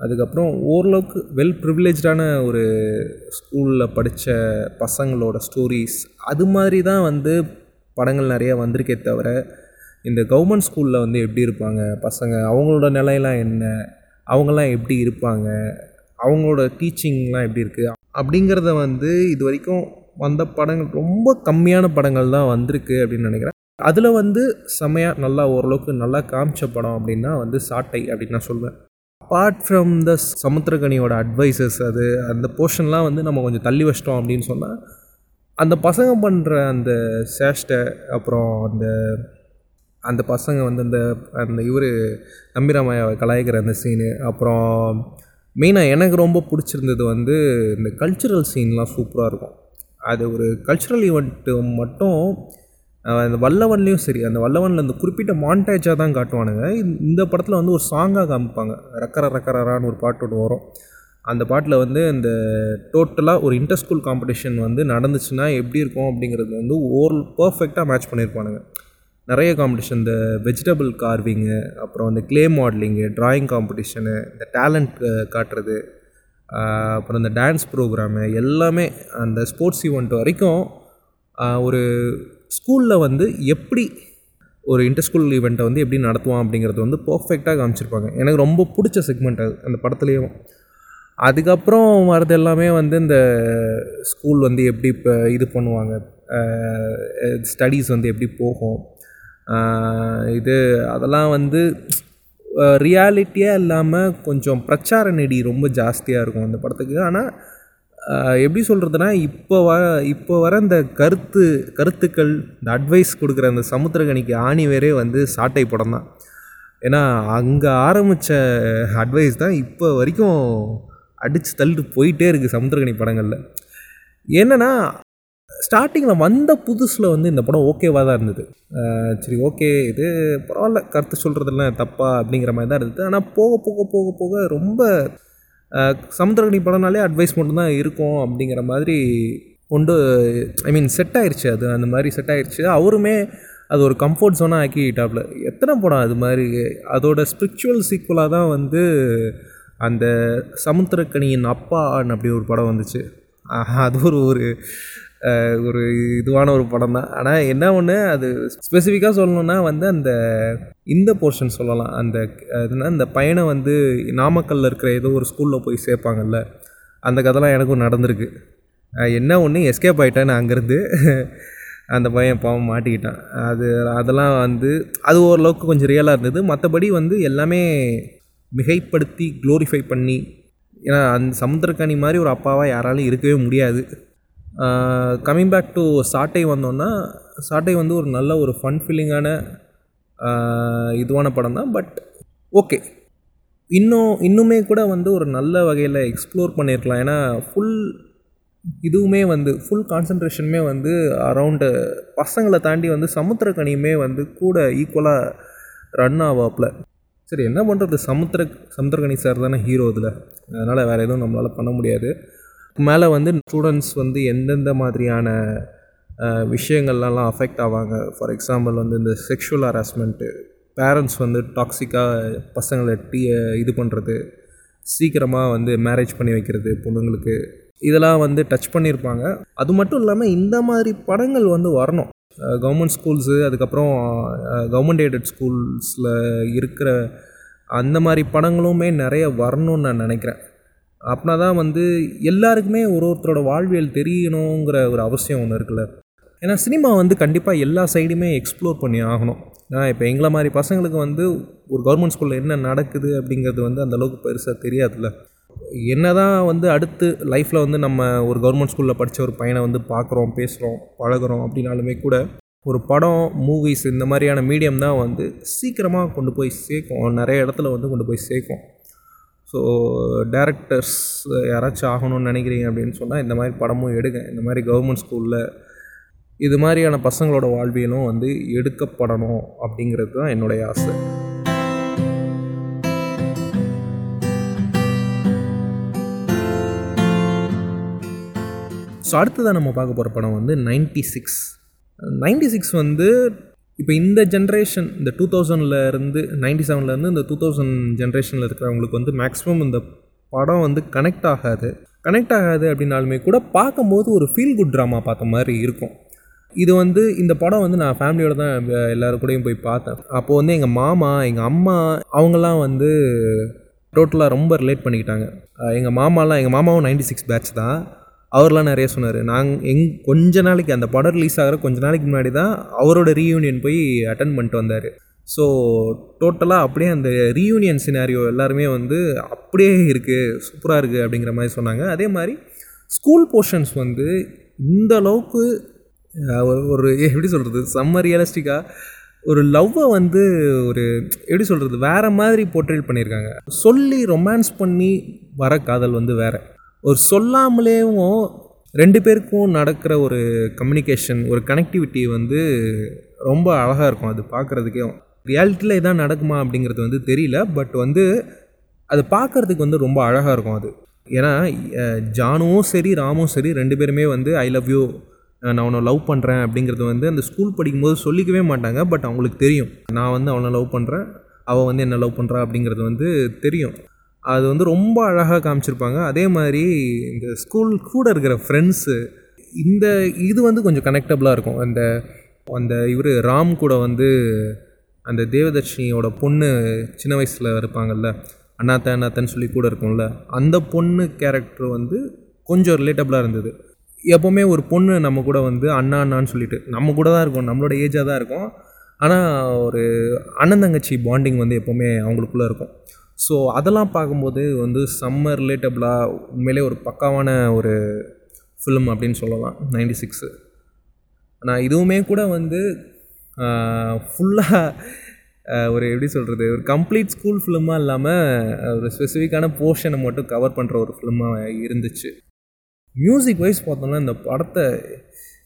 அதுக்கப்புறம் ஓரளவுக்கு வெல் ப்ரிவிலேஜான ஒரு ஸ்கூலில் படித்த பசங்களோட ஸ்டோரிஸ் அது மாதிரி தான் வந்து படங்கள் நிறையா வந்திருக்கே தவிர இந்த கவர்மெண்ட் ஸ்கூலில் வந்து எப்படி இருப்பாங்க? பசங்க அவங்களோட நிலையெல்லாம் என்ன? அவங்களாம் எப்படி இருப்பாங்க? அவங்களோட டீச்சிங்லாம் எப்படி இருக்குது அப்படிங்கிறத வந்து இது வரைக்கும் வந்த படங்கள் ரொம்ப கம்மியான படங்கள் தான் வந்திருக்கு அப்படின்னு நினைக்கிறேன். அதில் வந்து செம்மையாக நல்லா ஓரளவுக்கு நல்லா காமிச்ச படம் அப்படின்னா வந்து சாட்டை அப்படின்னு நான் சொல்வேன். அப்பார்ட் ஃப்ரம் த சமுத்திரகனியோட அட்வைசஸ் அது அந்த போர்ஷன்லாம் வந்து நம்ம கொஞ்சம் தள்ளி வச்சிட்டோம் அப்படின்னு சொன்னால் அந்த பசங்க பண்ணுற அந்த சேஷ்டை அப்புறம் அந்த அந்த பசங்க வந்து அந்த அந்த இவர் நம்பிராமையாவை கலாய்க்கிற அந்த சீனு அப்புறம் மெயினாக எனக்கு ரொம்ப பிடிச்சிருந்தது வந்து இந்த கல்ச்சுரல் சீன்லாம் சூப்பராக இருக்கும். அது ஒரு கல்ச்சுரல் ஈவெண்ட்டு மட்டும் அந்த வல்லவன்லேயும் சரி அந்த வல்லவனில் இந்த குறிப்பிட்ட மாண்டேஜாக தான் காட்டுவானுங்க. இந்த படத்தில் வந்து ஒரு சாங்காக காமிப்பாங்க. ரக்கர ரக்கரான்னு ஒரு பாட்டு ஒன்று வரும். அந்த பாட்டில் வந்து இந்த டோட்டலாக ஒரு இன்டர் ஸ்கூல் காம்படிஷன் வந்து நடந்துச்சுன்னா எப்படி இருக்கும் அப்படிங்கிறது வந்து ஓர் பர்ஃபெக்டாக மேட்ச் பண்ணியிருப்பானுங்க நிறைய காம்படிஷன் இந்த வெஜிடபிள் கார்விங்கு அப்புறம் இந்த க்ளே மாடலிங்கு ட்ராயிங் காம்படிஷனு இந்த டேலண்ட் காட்டுறது அப்புறம் இந்த டான்ஸ் ப்ரோக்ராமு எல்லாமே அந்த ஸ்போர்ட்ஸ் ஈவெண்ட் வரைக்கும் ஒரு ஸ்கூலில் வந்து எப்படி ஒரு இன்டர் ஸ்கூல் ஈவெண்ட்டை வந்து எப்படி நடத்துவான் அப்படிங்கிறது வந்து பர்ஃபெக்டாக காமிச்சிருப்பாங்க. எனக்கு ரொம்ப பிடிச்ச செக்மெண்ட் அது அந்த படத்துலேயும் அதுக்கப்புறம் வரது எல்லாமே வந்து இந்த ஸ்கூல் வந்து எப்படி இப்போ இது பண்ணுவாங்க. ஸ்டடீஸ் வந்து எப்படி போகும். இது அதெல்லாம் வந்து ரியாலிட்டியாக இல்லாமல் கொஞ்சம் பிரச்சார நெடி ரொம்ப ஜாஸ்தியாக இருக்கும் அந்த படத்துக்கு. ஆனால் எப்படி சொல்கிறதுனா இப்போ வ இப்போ வர இந்த கருத்து கருத்துக்கள் இந்த அட்வைஸ் கொடுக்குற அந்த சமுத்திரகனிக்கு ஆணி வேறே வந்து சாட்டை படம் தான். ஏன்னா அங்கே ஆரம்பித்த அட்வைஸ் தான் இப்போ வரைக்கும் அடித்து தள்ளிட்டு போயிட்டே இருக்குது சமுத்திரகனி படங்களில். என்னென்னா ஸ்டார்டிங்கில் வந்த புதுசில் வந்து இந்த படம் ஓகேவாக தான் இருந்தது. சரி ஓகே இது பரவாயில்ல கருத்து சொல்கிறதுலாம் தப்பா அப்படிங்கிற மாதிரி தான் இருந்தது. ஆனால் போக போக போக போக ரொம்ப சமுத்திரகனி படம்னாலே அட்வைஸ் மட்டும்தான் இருக்கும் அப்படிங்கிற மாதிரி கொண்டு ஐ மீன் செட் ஆயிடுச்சு அது அந்த மாதிரி செட் ஆயிடுச்சு அவருமே அது ஒரு கம்ஃபர்ட் ஜோனாக ஆக்கிட்டாப்புல எத்தனை படம் அது மாதிரி? அதோட ஸ்பிரிச்சுவல் சீக்குவலாக தான் வந்து அந்த சமுத்திரக்கனியின் அப்பான்னு அப்படி ஒரு படம் வந்துச்சு. அது ஒரு ஒரு ஒரு இதுவான ஒரு படம் தான் ஆனால் என்ன ஒன்று அது ஸ்பெசிஃபிக்காக சொல்லணும்னா வந்து அந்த இந்த போர்ஷன் சொல்லலாம். அந்த அதுனா அந்த பையனை வந்து நாமக்கல்லில் இருக்கிற ஏதோ ஒரு ஸ்கூலில் போய் சேர்ப்பாங்கல்ல அந்த கதைலாம் எனக்கும் நடந்திருக்கு. என்ன ஒன்று எஸ்கேப் ஆகிட்டேன் அங்கேருந்து அந்த பையன் பாவம் மாட்டிக்கிட்டான். அது அதெல்லாம் வந்து அது ஓரளவுக்கு கொஞ்சம் ரியலாக இருந்தது. மற்றபடி வந்து எல்லாமே மிகைப்படுத்தி க்ளோரிஃபை பண்ணி ஏன்னா அந்த சமுத்திரக்கனி மாதிரி ஒரு அப்பாவாக யாராலும் இருக்கவே முடியாது. கம்மிங் பேக் டு சாட்டை வந்தோன்னா சாட்டை வந்து ஒரு நல்ல ஒரு ஃபன் ஃபீலிங்கான இதுவான படம் தான். பட் ஓகே இன்னும் இன்னுமே கூட வந்து ஒரு நல்ல வகையில் எக்ஸ்ப்ளோர் பண்ணியிருக்கலாம் ஏன்னா ஃபுல் இதுவுமே வந்து ஃபுல் கான்சன்ட்ரேஷனுமே வந்து அரவுண்டு பசங்களை தாண்டி வந்து சமுத்திரக்கனியுமே வந்து கூட ஈக்குவலாக ரன் ஆவாப்பில். சரி என்ன பண்ணுறது சமுத்திர சமுத்திரகனி சார் தானே ஹீரோ இதில். அதனால் வேறு எதுவும் நம்மளால் பண்ண முடியாது. மேலே வந்து ஸ்டூடெண்ட்ஸ் வந்து எந்தெந்த மாதிரியான விஷயங்கள்லாம் அஃபெக்ட் ஆவாங்க? ஃபார் எக்ஸாம்பிள் வந்து இந்த செக்ஷுவல் ஹராஸ்மெண்ட்டு பேரண்ட்ஸ் வந்து டாக்ஸிக்காக பசங்களை டீ இது பண்ணுறது சீக்கிரமாக வந்து மேரேஜ் பண்ணி வைக்கிறது பொண்ணுங்களுக்கு. இதெல்லாம் வந்து டச் பண்ணியிருப்பாங்க அது மட்டும் இல்லாமல் இந்த மாதிரி படங்கள் வந்து வரணும். கவர்மெண்ட் ஸ்கூல்ஸு அதுக்கப்புறம் கவர்மெண்ட் எய்டட் ஸ்கூல்ஸில் இருக்கிற அந்த மாதிரி படங்களுமே நிறைய வரணும்னு நான் நினைக்கிறேன். அப்படின்னா தான் வந்து எல்லாருக்குமே ஒரு ஒருத்தரோட வாழ்வியல் தெரியணுங்கிற ஒரு அவசியம் ஒன்று இருக்குல்ல. ஏன்னா சினிமா வந்து கண்டிப்பாக எல்லா சைடுமே எக்ஸ்ப்ளோர் பண்ணி ஆகணும். நான் இப்போ எங்களை மாதிரி பசங்களுக்கு வந்து ஒரு கவர்மெண்ட் ஸ்கூலில் என்ன நடக்குது அப்படிங்கிறது வந்து அந்தளவுக்கு பெருசாக தெரியாதுல்ல. என்ன தான் வந்து அடுத்து லைஃப்பில் வந்து நம்ம ஒரு கவர்மெண்ட் ஸ்கூலில் படித்த ஒரு பையனை வந்து பார்க்குறோம் பேசுகிறோம் பழகிறோம் அப்படின்னாலுமே கூட ஒரு படம் மூவிஸ் இந்த மாதிரியான மீடியம் தான் வந்து சீக்கிரமாக கொண்டு போய் சேர்க்கும். நிறைய இடத்துல வந்து கொண்டு போய் சேர்க்கும். ஸோ டேரக்டர்ஸ் யாராச்சும் ஆகணும்னு நினைக்கிறீங்க அப்படின்னு சொன்னால் இந்த மாதிரி படமும் எடுங்க. இந்த மாதிரி கவர்மெண்ட் ஸ்கூலில் இது மாதிரியான பசங்களோட வாழ்வியலும் வந்து எடுக்கப்படணும் அப்படிங்கிறது தான் என்னுடைய ஆசை. ஸோ அடுத்ததாக நம்ம பார்க்க போகிற படம் வந்து நைன்டி சிக்ஸ் நைன்டி சிக்ஸ் வந்து இப்போ இந்த ஜென்ரேஷன் இந்த டூ தௌசண்டில் இருந்து நைன்டி செவன்லேருந்து இந்த டூ தௌசண்ட் ஜென்ரேஷனில் இருக்கிறவங்களுக்கு வந்து மேக்ஸிமம் இந்த படம் வந்து கனெக்ட் ஆகாது. கனெக்ட் ஆகாது அப்படின்னாலுமே கூட பார்க்கும்போது ஒரு ஃபீல் குட் ட்ராமா பார்த்த மாதிரி இருக்கும். இது வந்து இந்த படம் வந்து நான் ஃபேமிலியோட தான் எல்லோரும் கூடயும் போய் பார்த்தேன். அப்போது வந்து எங்கள் மாமா எங்கள் அம்மா அவங்கெல்லாம் வந்து டோட்டலாக ரொம்ப ரிலேட் பண்ணிக்கிட்டாங்க. எங்கள் மாமாலாம் எங்கள் மாமாவும் நைன்டி சிக்ஸ் பேட்ச் தான். அவர்லாம் நிறைய சொன்னார். நாங்கள் எங் கொஞ்ச நாளைக்கு அந்த படம் ரிலீஸ் ஆகிற கொஞ்ச நாளைக்கு முன்னாடி தான் அவரோட ரீயூனியன் போய் அட்டன் பண்ணிட்டு வந்தார். ஸோ டோட்டலாக அப்படியே அந்த ரீயூனியன் சினாரியோ எல்லாருமே வந்து அப்படியே இருக்குது சூப்பராக இருக்குது அப்படிங்கிற மாதிரி சொன்னாங்க. அதே மாதிரி ஸ்கூல் போர்ஷன்ஸ் வந்து இந்த அளவுக்கு ஒரு எப்படி சொல்கிறது செம்ம ரியலிஸ்டிக்காக ஒரு லவ்வை வந்து ஒரு எப்படி சொல்கிறது வேறு மாதிரி போர்ட்ரேட் பண்ணியிருக்காங்க சொல்லி ரொமான்ஸ் பண்ணி வர காதல் வந்து வேறு. ஒரு சொல்லாமலேயும் ரெண்டு பேருக்கும் நடக்கிற ஒரு கம்யூனிகேஷன் ஒரு கனெக்டிவிட்டி வந்து ரொம்ப அழகாக இருக்கும் அது பார்க்குறதுக்கே. ரியாலிட்டியில் இதான் நடக்குமா அப்படிங்கிறது வந்து தெரியல பட் வந்து அது பார்க்குறதுக்கு வந்து ரொம்ப அழகாக இருக்கும் அது. ஏன்னா ஜானுவும் சரி ராமும் சரி ரெண்டு பேருமே வந்து ஐ லவ் யூ நான் அவனை லவ் பண்ணுறேன் அப்படிங்கிறது வந்து அந்த ஸ்கூல் படிக்கும்போது சொல்லிக்கவே மாட்டாங்க பட் அவங்களுக்கு தெரியும். நான் வந்து அவனை லவ் பண்ணுறேன் அவள் வந்து என்ன லவ் பண்ணுறா அப்படிங்கிறது வந்து தெரியும். அது வந்து ரொம்ப அழகாக காமிச்சிருப்பாங்க. அதே மாதிரி இந்த ஸ்கூல் கூட இருக்கிற ஃப்ரெண்ட்ஸு இந்த இது வந்து கொஞ்சம் கனெக்டபுளாக இருக்கும். அந்த அந்த இவர் ராம் கூட வந்து அந்த தேவதர்ஷினியோட பொண்ணு சின்ன வயசில் இருப்பாங்கல்ல அண்ணாத்த அண்ணாத்தன்னு சொல்லி கூட இருக்கும்ல அந்த பொண்ணு கேரக்டர் வந்து கொஞ்சம் ரிலேட்டபுளாக இருந்தது. எப்போவுமே ஒரு பொண்ணு நம்ம கூட வந்து அண்ணா அண்ணான்னு சொல்லிட்டு நம்ம கூட தான் இருக்கும் நம்மளோட ஏஜாக தான் இருக்கும். ஆனால் ஒரு அண்ணன் தங்கச்சி பாண்டிங் வந்து எப்போவுமே அவங்களுக்குள்ளே இருக்கும். ஸோ அதெல்லாம் பார்க்கும்போது வந்து செம்ம ரிலேட்டபுளாக உண்மையிலே ஒரு பக்காவான ஒரு ஃபிலிம் அப்படின்னு சொல்லலாம். நைன்டி சிக்ஸு நான் இதுவுமே கூட வந்து ஃபுல்லாக ஒரு எப்படி சொல்கிறது ஒரு கம்ப்ளீட் ஸ்கூல் ஃபிலிமாக இல்லாமல் ஒரு ஸ்பெசிஃபிக்கான போர்ஷனை மட்டும் கவர் பண்ணுற ஒரு ஃபிலிமாக இருந்துச்சு. மியூசிக் வைஸ் பார்த்தோம்னா இந்த படத்தை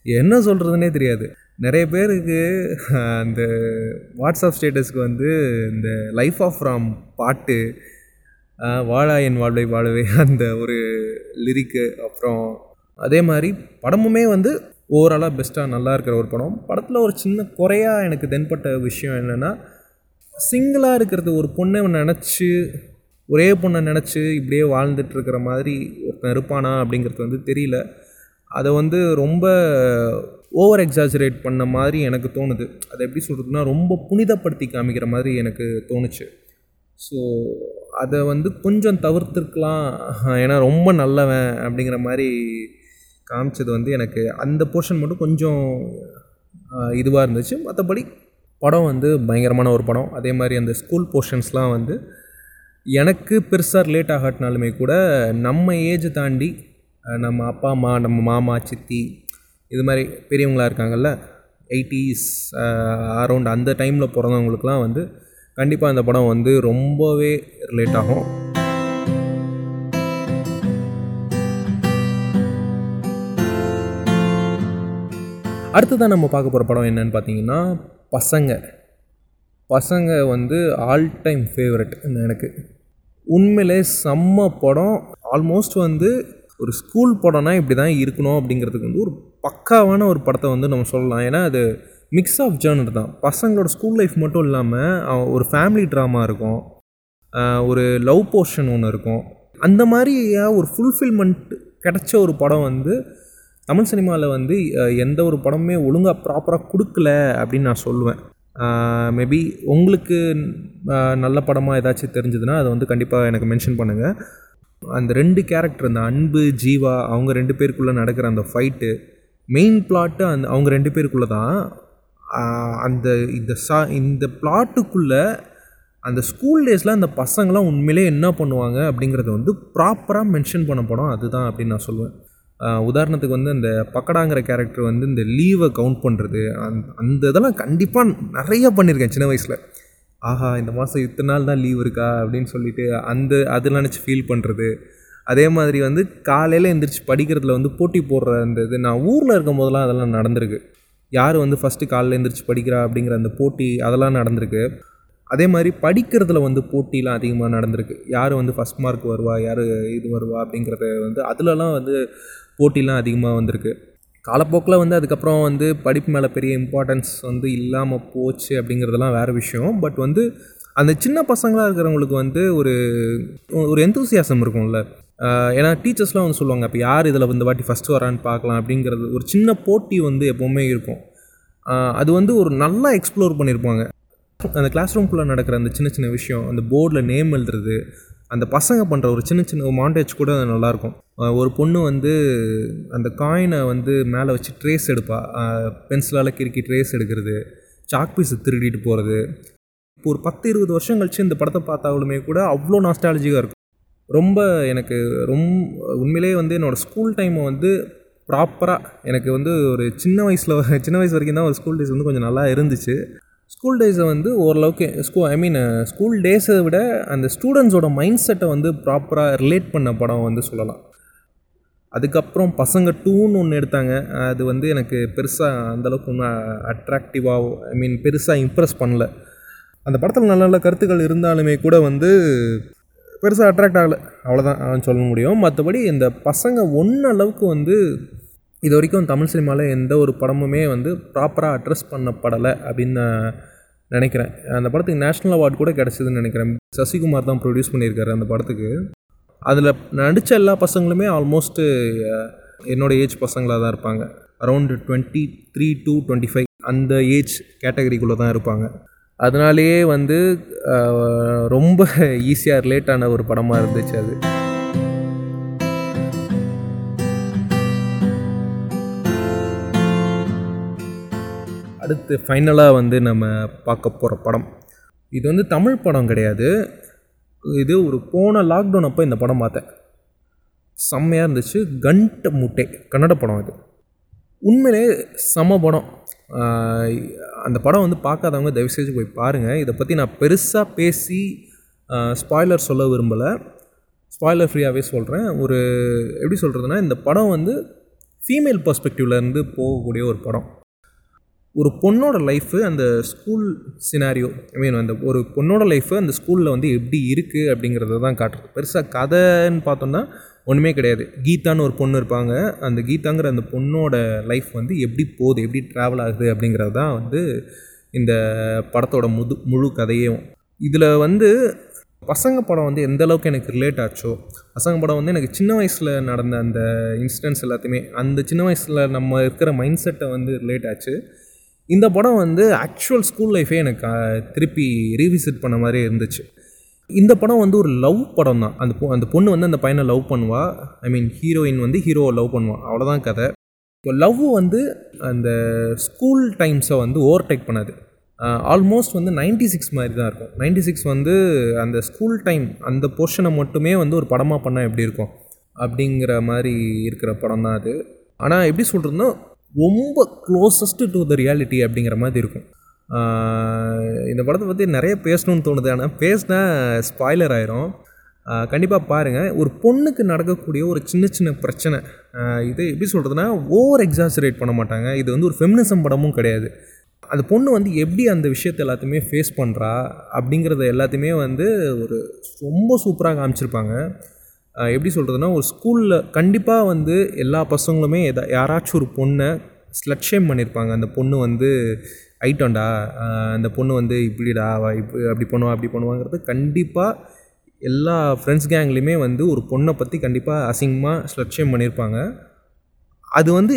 என்ன சொல்கிறதுனே தெரியாது. நிறைய பேருக்கு அந்த வாட்ஸ்அப் ஸ்டேட்டஸ்க்கு வந்து இந்த லைஃப் ஆஃப் ராம் பாட்டு வாழா என் வாழ்வை வாழவே அந்த ஒரு லிரிக்கு அப்புறம் அதே மாதிரி படமுமே வந்து ஓவராலாக பெஸ்ட்டாக நல்லா இருக்கிற ஒரு படம். படத்தில் ஒரு சின்ன குறையாக எனக்கு தென்பட்ட விஷயம் என்னென்னா சிங்கிளாக இருக்கிறது ஒரு பொண்ணை நினச்சி ஒரே பொண்ணை நினச்சி இப்படியே வாழ்ந்துட்டுருக்கிற மாதிரி ஒருத்தன் இருப்பானா அப்படிங்கிறது வந்து தெரியல. அதை வந்து ரொம்ப ஓவர் எக்ஸாஜரேட் பண்ண மாதிரி எனக்கு தோணுது. அதை எப்படி சொல்கிறதுனா ரொம்ப புனிதப்படுத்தி காமிக்கிற மாதிரி எனக்கு தோணுச்சு. ஸோ அதை வந்து கொஞ்சம் தவிர்த்துருக்கலாம். ஏன்னா ரொம்ப நல்லவன் அப்படிங்கிற மாதிரி காமிச்சது வந்து எனக்கு அந்த போர்ஷன் மட்டும் கொஞ்சம் இதுவாக இருந்துச்சு. மற்றபடி படம் வந்து பயங்கரமான ஒரு படம். அதே மாதிரி அந்த ஸ்கூல் போர்ஷன்ஸ்லாம் வந்து எனக்கு பெருசாக ரிலேட் ஆகாட்டினாலுமே கூட நம்ம ஏஜ் தாண்டி நம்ம அப்பா அம்மா நம்ம மாமா சித்தி இது மாதிரி பெரியவங்களா இருக்காங்கல்ல எயிட்டிஸ் அரௌண்ட் அந்த டைமில் பிறந்தவங்களுக்குலாம் வந்து கண்டிப்பாக அந்த படம் வந்து ரொம்பவே ரிலேட் ஆகும். அடுத்ததான் நம்ம பார்க்க போகிற படம் என்னன்னு பார்த்தீங்கன்னா பசங்க. பசங்க வந்து ஆல் டைம் ஃபேவரட் எனக்கு. உண்மையிலே செம்ம படம். ஆல்மோஸ்ட் வந்து ஒரு ஸ்கூல் படம்னா இப்படி தான் இருக்கணும் அப்படிங்கிறதுக்கு வந்து ஒரு பக்காவான ஒரு படத்தை வந்து நம்ம சொல்லலாம். ஏன்னா அது மிக்ஸ் ஆஃப் ஜேர்னர் தான். பசங்களோட ஸ்கூல் லைஃப் மட்டும் இல்லாமல் ஒரு ஃபேமிலி ட்ராமா இருக்கும். ஒரு லவ் போர்ஷன் ஒன்று இருக்கும். அந்த மாதிரியாக ஒரு ஃபுல்ஃபில்மெண்ட் கிடைச்ச ஒரு படம் வந்து தமிழ் சினிமாவில் வந்து எந்த ஒரு படமுமே ஒழுங்காக ப்ராப்பராக கொடுக்கல அப்படின்னு நான் சொல்லுவேன். மேபி உங்களுக்கு நல்ல படமாக ஏதாச்சும் தெரிஞ்சதுன்னா அதை வந்து கண்டிப்பாக எனக்கு மென்ஷன் பண்ணுங்கள் அந்த ரெண்டு கேரக்டர் அந்த அன்பு ஜீவா அவங்க ரெண்டு பேருக்குள்ளே நடக்கிற அந்த ஃபைட்டு மெயின் பிளாட்டு அந்த அவங்க ரெண்டு பேருக்குள்ளே தான் அந்த இந்த சா இந்த பிளாட்டுக்குள்ளே அந்த ஸ்கூல் டேஸில் அந்த பசங்களாம் உண்மையிலே என்ன பண்ணுவாங்க அப்படிங்கிறத வந்து ப்ராப்பராக மென்ஷன் பண்ண படம் அதுதான் அப்படின்னு நான் சொல்லுவேன். உதாரணத்துக்கு வந்து அந்த பக்கடாங்கிற கேரக்டர் வந்து இந்த லீவை கவுண்ட் பண்ணுறது அந் அந்த இதெல்லாம் கண்டிப்பாக நிறைய பண்ணியிருக்கேன் சின்ன வயசில். ஆஹா இந்த மாதம் இத்தனை நாள் தான் லீவ் இருக்கா அப்படின்னு சொல்லிட்டு அந்த அது நினச்சி ஃபீல் பண்ணுறது அதே மாதிரி வந்து காலையில் எந்திரிச்சு படிக்கிறதுல வந்து போட்டி போடுற அந்த இது நான் ஊரில் இருக்கும் போதெல்லாம் அதெல்லாம் நடந்திருக்கு. யார் வந்து ஃபஸ்ட்டு காலையில் எந்திரிச்சு படிக்கிறா அப்படிங்கிற அந்த போட்டி அதெல்லாம் நடந்திருக்கு. அதே மாதிரி படிக்கிறதுல வந்து போட்டிலாம் அதிகமாக நடந்திருக்கு. யார் வந்து ஃபஸ்ட் மார்க் வருவா யார் இது வருவா அப்படிங்கிறத வந்து அதுலலாம் வந்து போட்டிலாம் அதிகமாக வந்திருக்கு. காலப்போக்கில் வந்து அதுக்கப்புறம் வந்து படிப்பு மேலே பெரிய இம்பார்ட்டன்ஸ் வந்து இல்லாமல் போச்சு அப்படிங்கிறதெல்லாம் வேறு விஷயம். பட் வந்து அந்த சின்ன பசங்களாக இருக்கிறவங்களுக்கு வந்து ஒரு ஒரு எந்தூசியாசம் இருக்கும்ல. ஏன்னா டீச்சர்ஸ்லாம் வந்து சொல்லுவாங்க இப்போ யார் இதில் இந்த வாட்டி ஃபஸ்ட்டு வரான்னு பார்க்கலாம் அப்படிங்கிறது ஒரு சின்ன போட்டி வந்து எப்போவுமே இருக்கும். அது வந்து ஒரு நல்லா எக்ஸ்ப்ளோர் பண்ணியிருப்பாங்க. அந்த கிளாஸ் ரூம்குள்ளே நடக்கிற அந்த சின்ன சின்ன விஷயம் அந்த போர்டில் நேம் எழுதுறது அந்த பசங்க பண்ணுற ஒரு சின்ன சின்ன மாண்டேஜ் கூட நல்லாயிருக்கும். ஒரு பொண்ணு வந்து அந்த காயினை வந்து மேலே வச்சு ட்ரேஸ் எடுப்பா. பென்சிலால் கிறுக்கி ட்ரேஸ் எடுக்கிறது சாக் பீஸை திருடிட்டு போகிறது இப்போ ஒரு பத்து இருபது வருஷம் கழிச்சு இந்த படத்தை பார்த்தாலுமே கூட அவ்வளோ நாஸ்டாலஜிக்காக இருக்கும். ரொம்ப எனக்கு ரொம்ப உண்மையிலேயே வந்து என்னோடய ஸ்கூல் டைமை வந்து ப்ராப்பராக எனக்கு வந்து ஒரு சின்ன வயசில் சின்ன வயசு வரைக்கும் தான் ஒரு ஸ்கூல் டேஸ் வந்து கொஞ்சம் நல்லா இருந்துச்சு. ஸ்கூல் டேஸை வந்து ஓரளவுக்கு ஸ்கூ ஐ மீன் ஸ்கூல் டேஸை விட அந்த ஸ்டூடெண்ட்ஸோட மைண்ட் செட்டை வந்து ப்ராப்பராக ரிலேட் பண்ண படம் வந்து சொல்லலாம். அதுக்கப்புறம் பசங்க டூன்னு ஒன்று எடுத்தாங்க. அது வந்து எனக்கு பெருசாக அந்தளவுக்கு ஒன்றும் அட்ராக்டிவாக ஐ மீன் பெருசாக இம்ப்ரெஸ் பண்ணல. அந்த படத்தில் நல்ல நல்ல கருத்துக்கள் இருந்தாலுமே கூட வந்து பெருசாக அட்ராக்ட் ஆகலை. அவ்வளோதான் சொல்ல முடியும். மற்றபடி இந்த பசங்க ஒன்று அளவுக்கு வந்து இது வரைக்கும் தமிழ் சினிமாவில் எந்த ஒரு படமுமே வந்து ப்ராப்பராக அட்ரஸ் பண்ணப்படலை அப்படின்னு நான் நினைக்கிறேன். அந்த படத்துக்கு நேஷ்னல் அவார்டு கூட கிடச்சிதுன்னு நினைக்கிறேன். சசிகுமார் தான் ப்ரொடியூஸ் பண்ணியிருக்காரு அந்த படத்துக்கு. அதில் நடித்த எல்லா பசங்களுமே ஆல்மோஸ்ட்டு என்னோட ஏஜ் பசங்களாக தான் இருப்பாங்க. Around twenty three to twenty five அந்த ஏஜ் கேட்டகரிக்குள்ளே தான் இருப்பாங்க. அதனாலேயே வந்து ரொம்ப ஈஸியாக ரிலேட் ஆன ஒரு படமாக இருந்துச்சு அது. அடுத்து ஃபைனலாக வந்து நம்ம பார்க்க போகிற படம். இது வந்து தமிழ் படம் கிடையாது. இது ஒரு போன லாக்டவுன் அப்போ இந்த படம் பார்த்தேன். செம்மையாக இருந்துச்சு. கண்ட முட்டை. கன்னட படம் இது. உண்மையிலே செம படம். அந்த படம் வந்து பார்க்காதவங்க தயவுசெய்து போய் பாருங்கள் இதை பற்றி நான் பெருசாக பேசி ஸ்பாய்லர் சொல்ல விரும்பலை. ஸ்பாய்லர் ஃப்ரீயாகவே சொல்கிறேன் ஒரு எப்படி சொல்கிறதுனா இந்த படம் வந்து ஃபீமேல் பர்ஸ்பெக்டிவ்லேருந்து போகக்கூடிய ஒரு படம். ஒரு பொண்ணோட லைஃபு அந்த ஸ்கூல் சினாரியோ ஐ மீன் அந்த ஒரு பொண்ணோட லைஃபு அந்த ஸ்கூலில் வந்து எப்படி இருக்குது அப்படிங்கிறத தான் காட்டுறது பெருசாக கதைன்னு பார்த்தோம்னா ஒன்றுமே கிடையாது. கீதான்னு ஒரு பொண்ணு இருப்பாங்க. அந்த கீதாங்கிற அந்த பொண்ணோட லைஃப் வந்து எப்படி போகுது எப்படி ட்ராவல் ஆகுது அப்படிங்கிறது தான் வந்து இந்த படத்தோட முது முழு கதையும் இதில் வந்து பசங்க படம் வந்து எந்த அளவுக்கு எனக்கு ரிலேட் ஆச்சோ பசங்க படம் வந்து எனக்கு சின்ன வயசில் நடந்த அந்த இன்சிடென்ட்ஸ் எல்லாத்தையுமே அந்த சின்ன வயசில் நம்ம இருக்கிற மைண்ட் செட்டை வந்து ரிலேட் ஆச்சு. இந்த படம் வந்து ஆக்சுவல் ஸ்கூல் லைஃபே எனக்கு திருப்பி ரீவிசிட் பண்ண மாதிரி இருந்துச்சு. இந்த படம் வந்து ஒரு லவ் படம் தான். அந்த பொ அந்த பொண்ணு வந்து அந்த பையனை லவ் பண்ணுவா. ஐ மீன் ஹீரோயின் வந்து ஹீரோவை லவ் பண்ணுவா. அவ்வளோதான் கதை. இப்போ லவ் வந்து அந்த ஸ்கூல் டைம்ஸை வந்து ஓவர்டேக் பண்ணாது. ஆல்மோஸ்ட் வந்து 96 சிக்ஸ் மாதிரி தான் இருக்கும். 96 சிக்ஸ் வந்து அந்த ஸ்கூல் டைம் அந்த போர்ஷனை மட்டுமே வந்து ஒரு படமாக பண்ணால் எப்படி இருக்கும்? அப்படிங்கிற மாதிரி இருக்கிற படம் தான் அது. ஆனால் எப்படி சொல்கிறதுனா ரொம்ப க்ளோசஸ்ட் டு த ரியாலிட்டி அப்படிங்கிற மாதிரி இருக்கும். இந்த படத்தை பற்றி நிறைய பேசணும்னு தோணுது. ஆனால் பேசினா ஸ்பாய்லர் ஆயிரும். கண்டிப்பாக பாருங்கள் ஒரு பொண்ணுக்கு நடக்கக்கூடிய ஒரு சின்ன சின்ன பிரச்சனை. இது எப்படி சொல்கிறதுனா ஓவர் எக்ஸாசரேட் பண்ண மாட்டாங்க. இது வந்து ஒரு ஃபெமினிசம் படமும் கிடையாது. அந்த பொண்ணு வந்து எப்படி அந்த விஷயத்தை எல்லாத்தையுமே ஃபேஸ் பண்ணுறா அப்படிங்கிறத எல்லாத்தையுமே வந்து ஒரு ரொம்ப சூப்பராக காமிச்சிருப்பாங்க. எப்படி சொல்கிறதுனா ஒரு ஸ்கூலில் கண்டிப்பாக வந்து எல்லா பசங்களுமே எதா யாராச்சும் ஒரு பொண்ணை ஸ்லட் ஷேம் பண்ணியிருப்பாங்க அந்த பொண்ணு வந்து ஐட்டம்டா அந்த பொண்ணு வந்து இப்படிடா இப்படி அப்படி பண்ணுவா அப்படி பண்ணுவாங்கிறது கண்டிப்பாக எல்லா ஃப்ரெண்ட்ஸ் கேங்லேயுமே வந்து ஒரு பொண்ணை பற்றி கண்டிப்பாக அசிங்கமாக ஸ்லட் ஷேம் பண்ணியிருப்பாங்க அது வந்து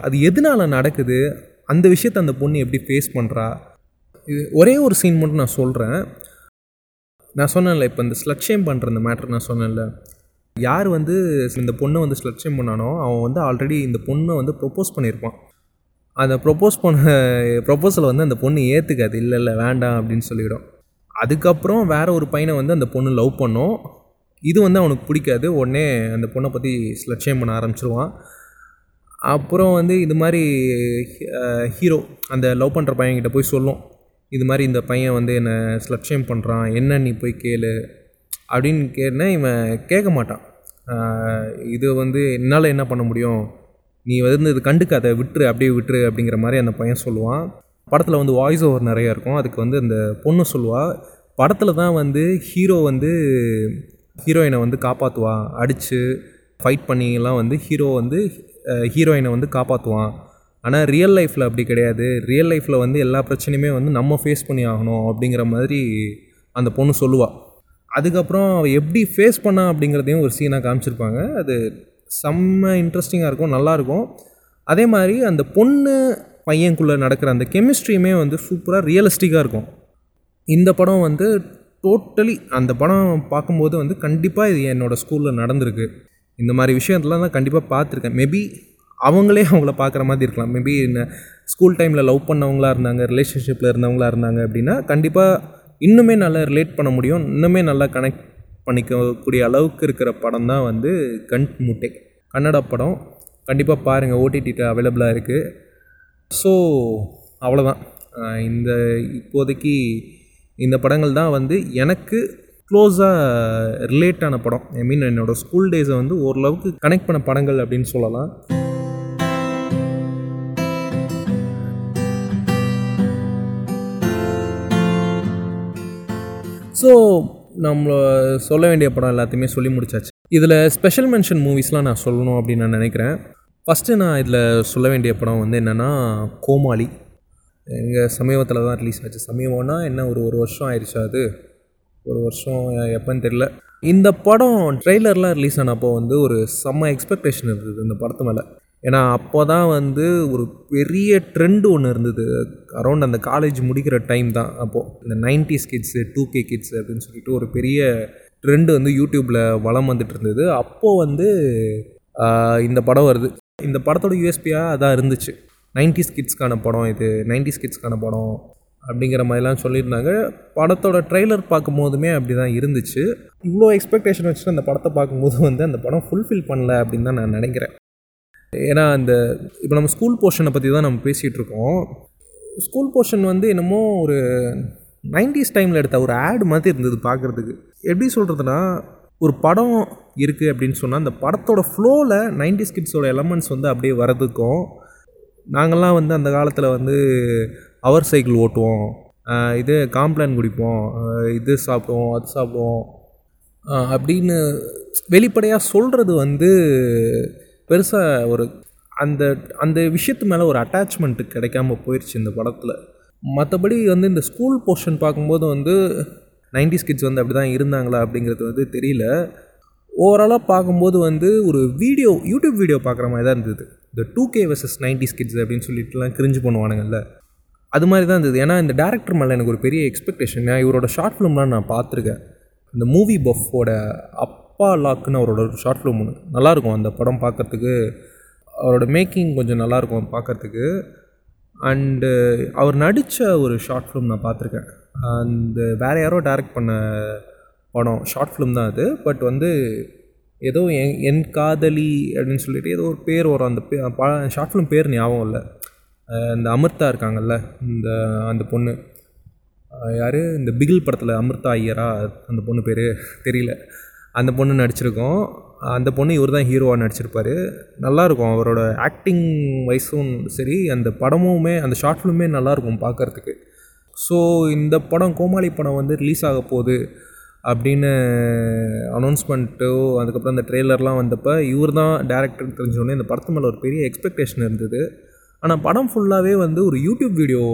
அது எதனால் நடக்குது? அந்த விஷயத்தை அந்த பொண்ணு எப்படி ஃபேஸ் பண்ணுறா இது ஒரே ஒரு சீன் மட்டும் நான் சொல்கிறேன் நான் சொன்னேன்ல இப்போ இந்த ஸ்லட்சியம் பண்ணுற இந்த மேட்ரு நான் சொன்னேன்ல. யார் வந்து இந்த பொண்ணை வந்து ஸ்லட்சியம் பண்ணானோ அவன் வந்து ஆல்ரெடி இந்த பொண்ணை வந்து ப்ரொப்போஸ் பண்ணியிருப்பான். அந்த ப்ரொப்போஸ் பண்ண ப்ரொப்போசலை வந்து அந்த பொண்ணு ஏற்றுக்காது இல்லை இல்லை வேண்டாம் அப்படின்னு சொல்லிவிடும் அதுக்கப்புறம் வேற ஒரு பையனை வந்து அந்த பொண்ணு லவ் பண்ணும். இது வந்து அவனுக்கு பிடிக்காது. உடனே அந்த பொண்ணை பற்றி ஸ்லட்சியம் பண்ண ஆரம்பிச்சிருவான். அப்புறம் வந்து இது மாதிரி ஹீரோ அந்த லவ் பண்ணுற பையன்கிட்ட போய் சொல்லும். இது மாதிரி இந்த பையன் வந்து என்னை ஸ்லட்சியம் பண்ணுறான் என்ன நீ போய் கேளு? அப்படின்னு கேட்டா இவன் கேட்க மாட்டான். இது வந்து என்னால் என்ன பண்ண முடியும்? நீ வந்து இது கண்டுக்காத விட்டுரு அப்படியே விட்டுரு அப்படிங்கிற மாதிரி அந்த பையன் சொல்லுவான். படத்தில் வந்து வாய்ஸ் ஓவர் நிறையா இருக்கும். அதுக்கு வந்து அந்த பொண்ணு சொல்லுவாள் படத்தில் தான் வந்து ஹீரோ வந்து ஹீரோயினை வந்து காப்பாற்றுவான் அடித்து ஃபைட் பண்ணிலாம் வந்து ஹீரோ வந்து ஹீரோயினை வந்து காப்பாற்றுவான் ஆனால் ரியல் லைஃப்பில் அப்படி கிடையாது. ரியல் லைஃப்பில் வந்து எல்லா பிரச்சனையுமே வந்து நம்ம ஃபேஸ் பண்ணி ஆகணும் அப்படிங்கிற மாதிரி அந்த பொண்ணு சொல்லுவாள் அதுக்கப்புறம் அவள் எப்படி ஃபேஸ் பண்ணா அப்படிங்கிறதையும் ஒரு சீனாக காமிச்சிருப்பாங்க. அது செம்ம இன்ட்ரெஸ்டிங்காக இருக்கும் நல்லாயிருக்கும். அதே மாதிரி அந்த பொண்ணு பையனுக்குள்ளே நடக்கிற அந்த கெமிஸ்ட்ரியுமே வந்து சூப்பராக ரியலிஸ்டிக்காக இருக்கும். இந்த படம் வந்து டோட்டலி அந்த படம் பார்க்கும்போது வந்து கண்டிப்பாக இது என்னோடய ஸ்கூலில் நடந்திருக்கு. இந்த மாதிரி விஷயத்தெலாம் தான் கண்டிப்பாக பார்த்துருக்கேன். மேபி அவங்களே அவங்கள பார்க்குற மாதிரி இருக்கலாம். மேபி என்ன ஸ்கூல் டைமில் லவ் பண்ணவங்களா இருந்தாங்க ரிலேஷன்ஷிப்பில் இருந்தவங்களா இருந்தாங்க அப்படின்னா கண்டிப்பாக இன்னுமே நல்லா ரிலேட் பண்ண முடியும். இன்னுமே நல்லா கனெக்ட் பண்ணிக்கக்கூடிய அளவுக்கு இருக்கிற படம் தான் வந்து கண் முட்டை. கன்னட படம். கண்டிப்பாக பாருங்கள் ஓடிடியில் அவைலபிளாக இருக்குது ஸோ அவ்வளோதான் இந்த இப்போதைக்கு இந்த படங்கள் தான் வந்து எனக்கு க்ளோஸாக ரிலேட்டான படம். ஐ மீன் என்னோடய ஸ்கூல் டேஸை வந்து ஓரளவுக்கு கனெக்ட் பண்ண படங்கள் அப்படின்னு சொல்லலாம். ஸோ நம்ம சொல்ல வேண்டிய படம் எல்லாத்தையுமே சொல்லி முடிச்சாச்சு. இதில் ஸ்பெஷல் மென்ஷன் மூவிஸ்லாம் நான் சொல்லணும் அப்படின்னு நான் நினைக்கிறேன். ஃபஸ்ட்டு நான் இதில் சொல்ல வேண்டிய படம் வந்து என்னென்னா கோமாளி. எங்கள் சமீபத்தில் தான் ரிலீஸ் ஆச்சு. சமீபம்னா என்ன ஒரு ஒரு வருஷம் ஆயிடுச்சு அது? ஒரு வருஷம் எப்போன்னு தெரில இந்த படம் ட்ரெய்லர்லாம் ரிலீஸ் ஆனப்போ வந்து ஒரு செம்ம எக்ஸ்பெக்டேஷன் இருந்தது இந்த படத்து மேலே. ஏன்னா அப்போ தான் வந்து ஒரு பெரிய ட்ரெண்டு ஒன்று இருந்தது. அரௌண்ட் அந்த காலேஜ் முடிக்கிற டைம் தான். அப்போது இந்த nineties kids two K kids அப்படின்னு சொல்லிட்டு ஒரு பெரிய ட்ரெண்டு வந்து யூடியூப்பில் வளம் வந்துட்டு இருந்தது. அப்போது வந்து இந்த படம் வருது. இந்த படத்தோட யூஎஸ்பியாக அதான் இருந்துச்சு. நைன்டிஸ் கிட்ஸ்க்கான படம் இது. நைன்டிஸ் கிட்ஸ்க்கான படம் அப்படிங்கிற மாதிரிலாம் சொல்லியிருந்தாங்க. படத்தோட ட்ரெய்லர் பார்க்கும்போதுமே அப்படி தான் இருந்துச்சு. இவ்வளோ எக்ஸ்பெக்டேஷன் வச்சுட்டு அந்த படத்தை பார்க்கும்போது வந்து அந்த படம் ஃபுல்ஃபில் பண்ணல அப்படின்னு தான் நான் நினைக்கிறேன். ஏன்னா அந்த இப்போ நம்ம ஸ்கூல் போர்ஷனை பற்றி தான் நம்ம பேசிகிட்டு இருக்கோம் ஸ்கூல் போர்ஷன் வந்து என்னமோ ஒரு நைன்டிஸ் டைமில் எடுத்த ஒரு ஆட் மாதிரி இருந்தது பார்க்குறதுக்கு எப்படி சொல்கிறதுனா ஒரு படம் இருக்குது அப்படின்னு சொன்னால் அந்த படத்தோட ஃப்ளோவில் நைன்டிஸ் கிட்ஸோட எலமெண்ட்ஸ் வந்து அப்படியே வரதுக்கும் நாங்கள்லாம் வந்து அந்த காலத்தில் வந்து அவர் சைக்கிள் ஓட்டுவோம். இது காம்ப்ளான் குடிப்போம். இது சாப்பிடுவோம் அது சாப்பிடுவோம். அப்படின்னு வெளிப்படையாக சொல்கிறது வந்து பெருசாக ஒரு அந்த அந்த விஷயத்து மேலே ஒரு அட்டாச்மெண்ட்டு கிடைக்காம போயிடுச்சு இந்த படத்தில். மற்றபடி வந்து இந்த ஸ்கூல் போர்ஷன் பார்க்கும்போது வந்து நைன்டிஸ் கிட்ஸ் வந்து அப்படி தான் இருந்தாங்களா அப்படிங்கிறது வந்து தெரியல. ஓவராலாக பார்க்கும்போது வந்து ஒரு வீடியோ யூடியூப் வீடியோ பார்க்குற மாதிரி தான் இருந்தது. இந்த two K versus nineties kids அப்படின்னு சொல்லிட்டுலாம் கிரிஞ்சு பண்ணுவானுங்கல்ல. அது மாதிரி தான் இருந்தது. ஏன்னா இந்த டேரக்டர் மேலே எனக்கு ஒரு பெரிய எக்ஸ்பெக்டேஷன் நான் இவரோட ஷார்ட் ஃபிலிம்லாம் நான் பார்த்துருக்கேன். இந்த மூவி பஃப்போட அப் அப்பா லாக்குன்னு அவரோட ஷார்ட் ஃபிலிம் ஒன்று நல்லாயிருக்கும் அந்த படம் பார்க்குறதுக்கு அவரோட மேக்கிங் கொஞ்சம் நல்லாயிருக்கும் பார்க்கறதுக்கு அண்டு அவர் நடித்த ஒரு ஷார்ட் ஃபிலிம் நான் பார்த்துருக்கேன் அந்த வேறு யாரோ டைரக்ட் பண்ண படம். ஷார்ட் ஃபிலிம் தான் அது. பட் வந்து ஏதோ என் என் காதலி அப்படின்னு சொல்லிட்டு ஏதோ ஒரு பேர் வரும். அந்த பே ஷார்ட் ஃபிலிம் பேர் ஞாபகம் இல்லை. இந்த அமிர்தா இருக்காங்கல்ல இந்த அந்த பொண்ணு. யார்? இந்த பிகில் படத்தில் அமிர்தா ஐயரா? அந்த பொண்ணு பேர் தெரியல. அந்த பொண்ணு நடிச்சிருக்கோம். அந்த பொண்ணு இவர் தான் ஹீரோவாக நடிச்சிருப்பார். நல்லாயிருக்கும் அவரோட ஆக்டிங் வைஸும் சரி அந்த படமுமே அந்த ஷார்ட் ஃபிலிமே நல்லாயிருக்கும் பார்க்கறதுக்கு. ஸோ இந்த படம் கோமாளி படம் வந்து ரிலீஸ் ஆக போகுது அப்படின்னு அனௌன்ஸ்மெண்ட்டோ அதுக்கப்புறம் அந்த ட்ரெய்லர்லாம் வந்தப்போ இவர் தான் டேரக்டர் தெரிஞ்சோடனே இந்த படத்து மேலே ஒரு பெரிய எக்ஸ்பெக்டேஷன் இருந்தது. ஆனால் படம் ஃபுல்லாகவே வந்து ஒரு யூடியூப் வீடியோ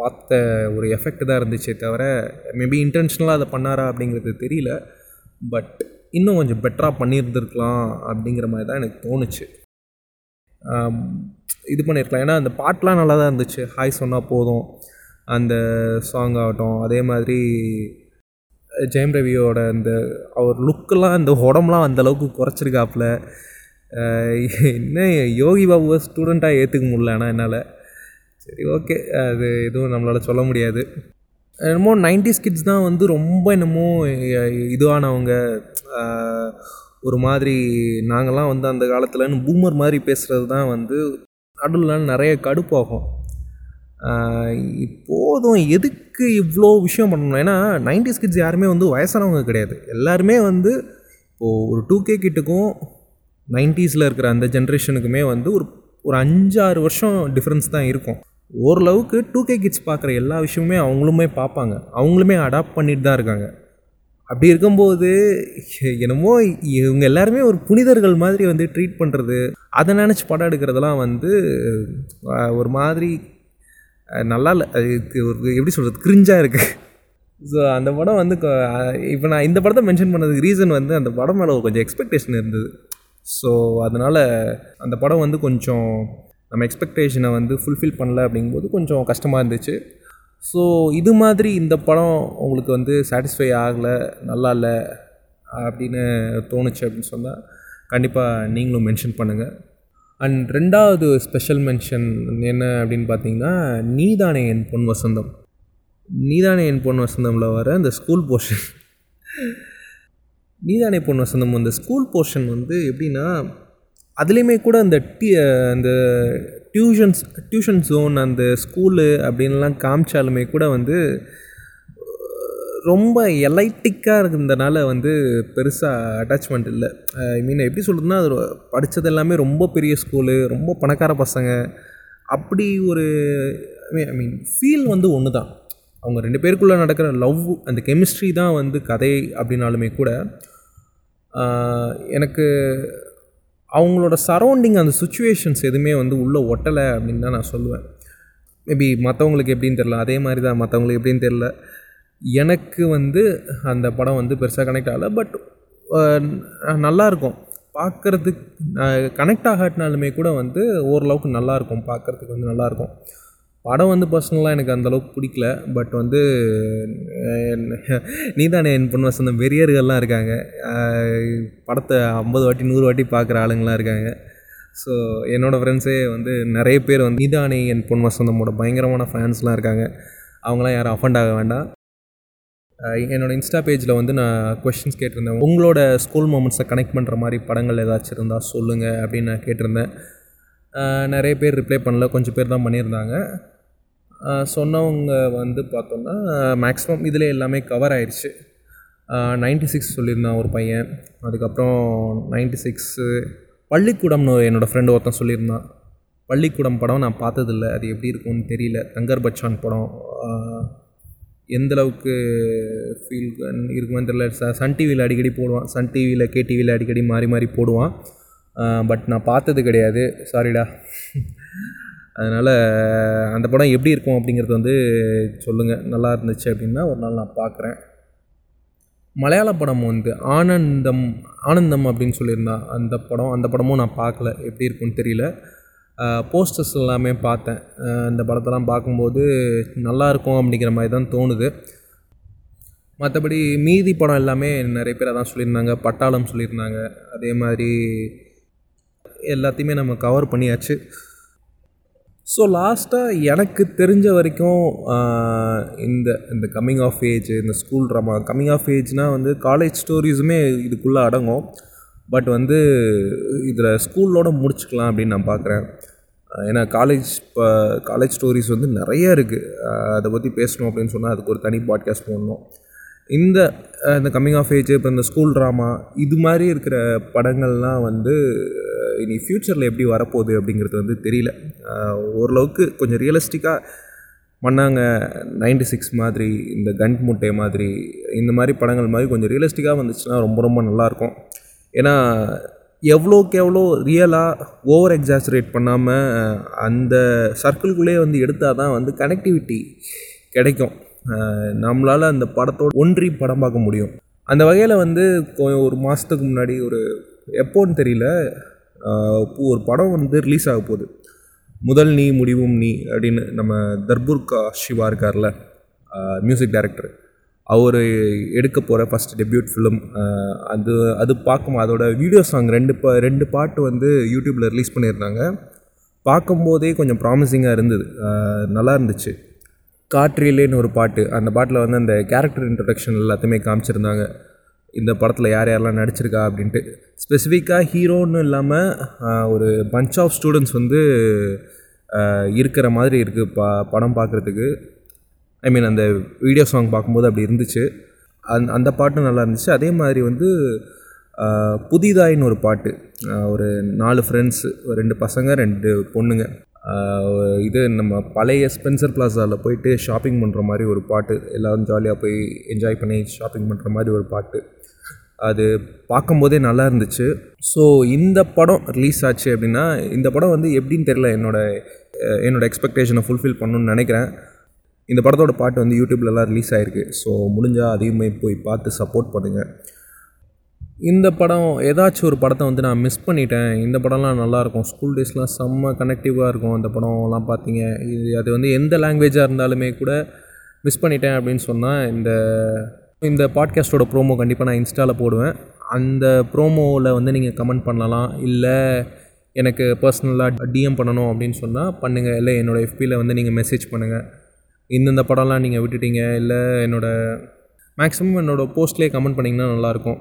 பார்த்த ஒரு எஃபெக்ட் தான் இருந்துச்சே தவிர மேபி இன்டென்ஷனலாக அதை பண்ணாரா அப்படிங்கிறது தெரியல. பட் இன்னும் கொஞ்சம் பெட்டராக பண்ணியிருந்துருக்கலாம் அப்படிங்கிற மாதிரி தான் எனக்கு தோணுச்சு. இது பண்ணியிருக்கலாம். ஏன்னா அந்த பாட்டெலாம் நல்லா தான் இருந்துச்சு. ஹாய் சொன்னால் போதும். அந்த சாங் ஆகட்டும். அதே மாதிரி ஜெயம் ரவியோட அந்த அவர் லுக்கெல்லாம் அந்த உடம்புலாம் அந்த அளவுக்கு குறைச்சிருக்காப்புல. என்ன யோகி பாபுவை ஸ்டூடெண்ட்டாக ஏற்றுக்க முடியல ஆனால் என்னால். சரி ஓகே அது எதுவும் நம்மளால் சொல்ல முடியாது. என்னமோ நைன்டிஸ் கிட்ஸ் தான் வந்து ரொம்ப என்னமோ இதுவானவங்க. ஒரு மாதிரி நாங்கள்லாம் வந்து அந்த காலத்தில்னு பூமர் மாதிரி பேசுகிறது தான் வந்து நடுவில் நிறைய கடுப்பாகும். இப்போதும் எதுக்கு இவ்வளோ விஷயம் பண்ணணும்? ஏன்னா நைன்டிஸ் கிட்ஸ் யாருமே வந்து வயசானவங்க கிடையாது. எல்லாருமே வந்து இப்போது ஒரு டூ கே கிட்டுக்கும் நைன்ட்டீஸில் இருக்கிற அந்த ஜென்ரேஷனுக்குமே வந்து ஒரு ஒரு அஞ்சாறு வருஷம் டிஃப்ரென்ஸ் தான் இருக்கும். ஓரளவுக்கு டூ கே கிட்ஸ் பார்க்குற எல்லா விஷயமுமே அவங்களுமே பார்ப்பாங்க. அவங்களுமே அடாப்ட் பண்ணிட்டு தான் இருக்காங்க. அப்படி இருக்கும்போது என்னமோ இவங்க எல்லாருமே ஒரு புனிதர்கள் மாதிரி வந்து ட்ரீட் பண்ணுறது அதை நினச்சி படம் எடுக்கிறதெல்லாம் வந்து ஒரு மாதிரி நல்லா இல்லை. அதுக்கு ஒரு எப்படி சொல்கிறது கிரிஞ்சாக இருக்குது ஸோ அந்த படம் வந்து இப்போ நான் இந்த படத்தை மென்ஷன் பண்ணதுக்கு ரீசன் வந்து அந்த படம் மேலே கொஞ்சம் எக்ஸ்பெக்டேஷன் இருந்தது. ஸோ அதனால் அந்த படம் வந்து கொஞ்சம் நம்ம எக்ஸ்பெக்டேஷனை வந்து ஃபுல்ஃபில் பண்ணல அப்படிங்கும்போது கொஞ்சம் கஷ்டமாக இருந்துச்சு. ஸோ இது மாதிரி இந்த படம் உங்களுக்கு வந்து சாட்டிஸ்ஃபை ஆகலை நல்லா இல்லை அப்படின்னு தோணுச்சு அப்படின்னு சொன்னால் கண்டிப்பாக நீங்களும் மென்ஷன் பண்ணுங்கள் அண்ட் ரெண்டாவது ஸ்பெஷல் மென்ஷன் என்ன அப்படின்னு பார்த்தீங்கன்னா நீதானே என் பொன் வசந்தம். நீதானே என் பொன் வசந்தமில் வர அந்த ஸ்கூல் போர்ஷன் நீதானே பொன் வசந்தம். அந்த ஸ்கூல் போர்ஷன் வந்து எப்படின்னா அதுலேயுமே கூட அந்த டி அந்த டியூஷன்ஸ் டியூஷன் ஜோன் அந்த ஸ்கூலு அப்படின்லாம் காமிச்சாலுமே கூட வந்து ரொம்ப எலைட்டிக்காக இருந்ததுனால வந்து பெருசாக அட்டாச்மெண்ட் இல்லை. ஐ மீன் எப்படி சொல்கிறதுனா அது படித்தது எல்லாமே ரொம்ப பெரிய ஸ்கூலு ரொம்ப பணக்கார பசங்க. அப்படி ஒரு ஐ மீன் ஃபீல் வந்து ஒன்று தான். அவங்க ரெண்டு பேருக்குள்ளே நடக்கிற லவ் அந்த கெமிஸ்ட்ரி தான் வந்து கதை அப்படின்னாலுமே கூட எனக்கு அவங்களோட சரௌண்டிங் அந்த சுச்சுவேஷன்ஸ் எதுவுமே வந்து உள்ளே ஒட்டலை அப்படின்னு தான் நான் சொல்லுவேன். மேபி மற்றவங்களுக்கு எப்படின்னு தெரில அதே மாதிரி தான் மற்றவங்களுக்கு எப்படின்னு தெரில எனக்கு வந்து அந்த படம் வந்து பெருசாக கனெக்ட் ஆகலை. பட் நல்லாயிருக்கும் பார்க்குறதுக்கு கனெக்ட் ஆகாட்டினாலுமே கூட வந்து ஓரளவுக்கு நல்லாயிருக்கும் பார்க்குறதுக்கு வந்து நல்லாயிருக்கும் படம் வந்து பர்சனலாக எனக்கு அந்தளவுக்கு பிடிக்கல. பட் வந்து நீதானே என் பொண்ணு வசந்தம் வெறியர்கள்லாம் இருக்காங்க. படத்தை ஐம்பது வாட்டி நூறு வாட்டி பார்க்குற ஆளுங்களாம் இருக்காங்க. ஸோ என்னோடய ஃப்ரெண்ட்ஸே வந்து நிறைய பேர் வந்து நீதானே என் பொன் வசந்தமோட பயங்கரமான ஃபேன்ஸ்லாம் இருக்காங்க. அவங்களாம் யாரும் அஃபண்ட் ஆக வேண்டாம். என்னோடய என்னோட இன்ஸ்டா பேஜில் வந்து நான் கொஷின்ஸ் கேட்டிருந்தேன். உங்களோட ஸ்கூல் மூமெண்ட்ஸை கனெக்ட் பண்ணுற மாதிரி படங்கள் ஏதாச்சும் இருந்தால் சொல்லுங்கள் அப்படின்னு நான் கேட்டிருந்தேன். நிறைய பேர் ரிப்ளை பண்ணல. கொஞ்சம் பேர் தான் பண்ணியிருந்தாங்க. சொன்னவங்க வந்து பார்த்தோன்னா மேக்ஸிமம் இதில் எல்லாமே கவர் ஆயிடுச்சு. நைன்டி சிக்ஸ் சொல்லியிருந்தான் ஒரு பையன். அதுக்கப்புறம் நைன்டி சிக்ஸு பள்ளிக்கூடம்னு என்னோடய ஃப்ரெண்டு ஒருத்தன் சொல்லியிருந்தான். பள்ளிக்கூடம் படம் நான் பார்த்ததில்ல. அது எப்படி இருக்கும்னு தெரியல. தங்கர் பச்சான் படம். எந்தளவுக்கு ஃபீல் இருக்குமான்னு தெரியல. ச சன் டிவியில் அடிக்கடி போடுவான். சன் டிவியில் கேடிவியில் அடிக்கடி மாறி மாறி போடுவான். பட் நான் பார்த்தது கிடையாது. சாரிடா அதனால் அந்த படம் எப்படி இருக்கும் அப்படிங்கிறது வந்து சொல்லுங்கள் நல்லா இருந்துச்சு அப்படின்னா ஒரு நாள் நான் பார்க்குறேன் மலையாள படம் வந்து ஆனந்தம் ஆனந்தம் அப்படின்னு சொல்லியிருந்தா அந்த படம் அந்த படமும் நான் பார்க்கல எப்படி இருக்குன்னு தெரியல. போஸ்டர்ஸ் எல்லாமே பார்த்தேன். இந்த அந்த படத்தெல்லாம் பார்க்கும்போது நல்லா இருக்கும் அப்படிங்கிற மாதிரி தான் தோணுது. மற்றபடி மீதி படம் எல்லாமே நிறைய பேர் அதான் சொல்லியிருந்தாங்க. பட்டாளம் சொல்லியிருந்தாங்க. அதே மாதிரி எல்லாத்தையுமே நம்ம கவர் பண்ணியாச்சு. ஸோ லாஸ்ட்டாக எனக்கு தெரிஞ்ச வரைக்கும் இந்த இந்த கம்மிங் ஆஃப் ஏஜ் இந்த ஸ்கூல் ட்ராமா கம்மிங் ஆஃப் ஏஜ்னால் வந்து காலேஜ் ஸ்டோரிஸுமே இதுக்குள்ளே அடங்கும். பட் வந்து இதில் ஸ்கூலோட முடிச்சுக்கலாம் அப்படின்னு நான் பார்க்குறேன் ஏன்னா காலேஜ் இப்போ காலேஜ் ஸ்டோரிஸ் வந்து நிறைய இருக்குது அதை பற்றி பேசணும் அப்படின்னு சொன்னால் அதுக்கு ஒரு தனி பாட்காஸ்ட் போடணும். இந்த இந்த கம்மிங் ஆஃப் ஏஜ் இப்போ இந்த ஸ்கூல் ட்ராமா இது மாதிரி இருக்கிற படங்கள்லாம் வந்து இனி ஃப்யூச்சரில் எப்படி வரப்போகுது அப்படிங்கிறது வந்து தெரியல. ஓரளவுக்கு கொஞ்சம் ரியலிஸ்டிக்காக பண்ணாங்க நைன்டி சிக்ஸ் மாதிரி இந்த கண்ட் முட்டை மாதிரி இந்த மாதிரி படங்கள் மாதிரி கொஞ்சம் ரியலிஸ்டிக்காக வந்துச்சுன்னா ரொம்ப ரொம்ப நல்லாயிருக்கும். ஏன்னா எவ்வளோக்கு எவ்வளோ ரியலாக ஓவர் எக்ஸாசரேட் பண்ணாமல் அந்த சர்க்கிள்குள்ளேயே வந்து எடுத்தால் தான் வந்து கனெக்டிவிட்டி கிடைக்கும். நம்மளால் அந்த படத்தோட ஒன்றி படம் பார்க்க முடியும். அந்த வகையில் வந்து ஒரு மாதத்துக்கு முன்னாடி ஒரு எப்போன்னு தெரியல ஒரு படம் வந்து ரிலீஸ் ஆக போகுது. முதல் நீ முடிவும் நீ அப்படின்னு நம்ம தர்புர்கா சிவா இருக்கார்ல மியூசிக் டைரக்டர் அவர் எடுக்க போகிற ஃபஸ்ட் டெபியூட் ஃபிலிம் அது அது பார்க்கும் அதோட வீடியோ சாங் ரெண்டு பா ரெண்டு பாட்டு வந்து யூடியூப்பில் ரிலீஸ் பண்ணியிருந்தாங்க. பார்க்கும்போதே கொஞ்சம் ப்ராமிசிங்காக இருந்தது. நல்லா இருந்துச்சு. காற்றிலேன்னு ஒரு பாட்டு. அந்த பாட்டில் வந்து அந்த கேரக்டர் இன்ட்ரடக்ஷன் எல்லாத்தையுமே காமிச்சிருந்தாங்க. இந்த படத்தில் யார் யாரெல்லாம் நடிச்சிருக்கா அப்படின்ட்டு. ஸ்பெசிஃபிக்காக ஹீரோன்னு இல்லாமல் ஒரு பஞ்ச் ஆஃப் ஸ்டூடெண்ட்ஸ் வந்து இருக்கிற மாதிரி இருக்குது பா படம் பார்க்குறதுக்கு ஐ மீன் அந்த வீடியோ சாங் பார்க்கும்போது அப்படி இருந்துச்சு. அந் அந்த பாட்டும் நல்லா இருந்துச்சு. அதே மாதிரி வந்து புதிதாயின்னு ஒரு பாட்டு. ஒரு நாலு ஃப்ரெண்ட்ஸு ரெண்டு பசங்க ரெண்டு பொண்ணுங்க. இது நம்ம பழைய ஸ்பென்சர் பிளாசாவில் போயிட்டு ஷாப்பிங் பண்ணுற மாதிரி ஒரு பாட்டு எல்லோரும் ஜாலியாக போய் என்ஜாய் பண்ணி ஷாப்பிங் பண்ணுற மாதிரி ஒரு பாட்டு. அது பார்க்கும்போதே நல்லா இருந்துச்சு. ஸோ இந்த படம் ரிலீஸ் ஆச்சு அப்படின்னா இந்த படம் வந்து எப்படின்னு தெரில என்னோடய என்னோடய என்னோட எக்ஸ்பெக்டேஷனை ஃபுல்ஃபில் பண்ணணும்னு நினைக்கிறேன். இந்த படத்தோட பாட்டு வந்து யூடியூப்லலாம் ரிலீஸ் ஆகிருக்கு ஸோ முடிஞ்சால் அதையுமே போய் பார்த்து சப்போர்ட் பண்ணுங்கள் இந்த படம் ஏதாச்சும் ஒரு படத்தை வந்து நான் மிஸ் பண்ணிட்டேன். இந்த படம்லாம் நல்லாயிருக்கும். ஸ்கூல் டேஸ்லாம் செம்ம கனெக்டிவாக இருக்கும் அந்த படம்லாம் பார்த்தீங்க. இது அது வந்து எந்த லாங்குவேஜாக இருந்தாலுமே கூட மிஸ் பண்ணிட்டேன் அப்படின்னு சொன்னால் இந்த இந்த பாட்காஸ்ட்டோட ப்ரோமோ கண்டிப்பாக நான் இன்ஸ்டாவில் போடுவேன். அந்த ப்ரோமோவில் வந்து நீங்கள் கமெண்ட் பண்ணலாம். இல்லை எனக்கு பர்சனலாக டிஎம் பண்ணணும் அப்படின்னு சொன்னால் பண்ணுங்கள் இல்லை என்னோடய எஃபியில் வந்து நீங்கள் மெசேஜ் பண்ணுங்கள் இந்தந்த படம்லாம் நீங்கள் விட்டுட்டீங்க. இல்லை என்னோடய மேக்ஸிமம் என்னோடய போஸ்ட்லேயே கமெண்ட் பண்ணிங்கன்னா நல்லாயிருக்கும்.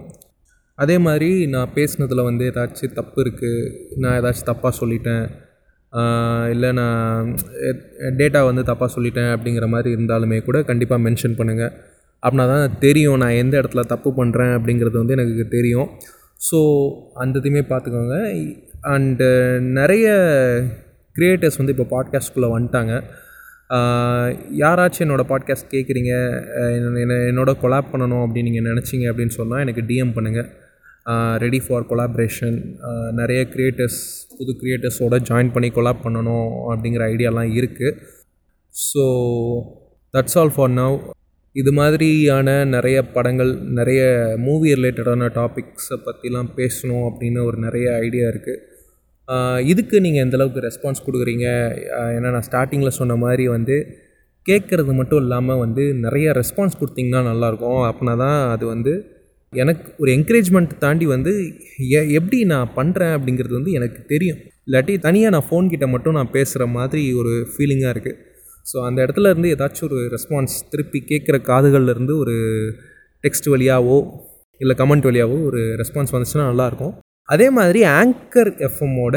அதே மாதிரி நான் பேசுனதில் வந்து ஏதாச்சும் தப்பு இருக்குது நான் ஏதாச்சும் தப்பாக சொல்லிட்டேன் இல்லை நான் டேட்டா வந்து தப்பாக சொல்லிட்டேன் அப்படிங்கிற மாதிரி இருந்தாலுமே கூட கண்டிப்பாக மென்ஷன் பண்ணுங்கள் அப்படின்னா தான் தெரியும் நான் எந்த இடத்துல தப்பு பண்ணுறேன் அப்படிங்கிறது வந்து எனக்கு தெரியும். ஸோ அந்த இதுவுமே பார்த்துக்கோங்க. அண்டு நிறைய க்ரியேட்டர்ஸ் வந்து இப்போ பாட்காஸ்ட்குள்ளே வந்துட்டாங்க. யாராச்சும் என்னோடய பாட்காஸ்ட் கேட்குறீங்க என்ன என்னோட கொலாப் பண்ணணும் அப்படின்னு நீங்கள் நினச்சிங்க அப்படின்னு சொன்னால் எனக்கு டிஎம் பண்ணுங்கள் ரெடி ஃபார் கொலாப்ரேஷன் நிறைய க்ரியேட்டர்ஸ் புது க்ரியேட்டர்ஸோட ஜாயின் பண்ணி கொலாப் பண்ணணும் அப்படிங்கிற ஐடியாலாம் இருக்குது so that's all for now இது மாதிரியான நிறைய படங்கள் நிறைய மூவி ரிலேட்டடான டாபிக்ஸை பற்றிலாம் பேசணும் அப்படின்னு ஒரு நிறைய ஐடியா இருக்குது இதுக்கு நீங்கள் எந்தளவுக்கு ரெஸ்பான்ஸ் கொடுக்குறீங்க? ஏன்னா நான் ஸ்டார்டிங்கில் சொன்ன மாதிரி வந்து கேட்குறது மட்டும் இல்லாமல் வந்து நிறைய ரெஸ்பான்ஸ் கொடுத்தீங்கன்னா நல்லாயிருக்கும். அப்படின்னா தான் அது வந்து எனக்கு ஒரு என்கரேஜ்மெண்ட் தாண்டி வந்து எ எப்படி நான் பண்ணுறேன் அப்படிங்கிறது வந்து எனக்கு தெரியும். இல்லாட்டி தனியாக நான் ஃபோன் கிட்ட மட்டும் நான் பேசுகிற மாதிரி ஒரு ஃபீலிங்காக இருக்குது ஸோ அந்த இடத்துல இருந்து ஏதாச்சும் ஒரு ரெஸ்பான்ஸ் திருப்பி கேட்குற காதுகள்லேருந்து ஒரு டெக்ஸ்ட் வழியாவோ இல்லை கமெண்ட் வழியாவோ ஒரு ரெஸ்பான்ஸ் வந்துச்சுன்னா நல்லாயிருக்கும் அதே மாதிரி ஆங்கர் எஃப்எம்மோட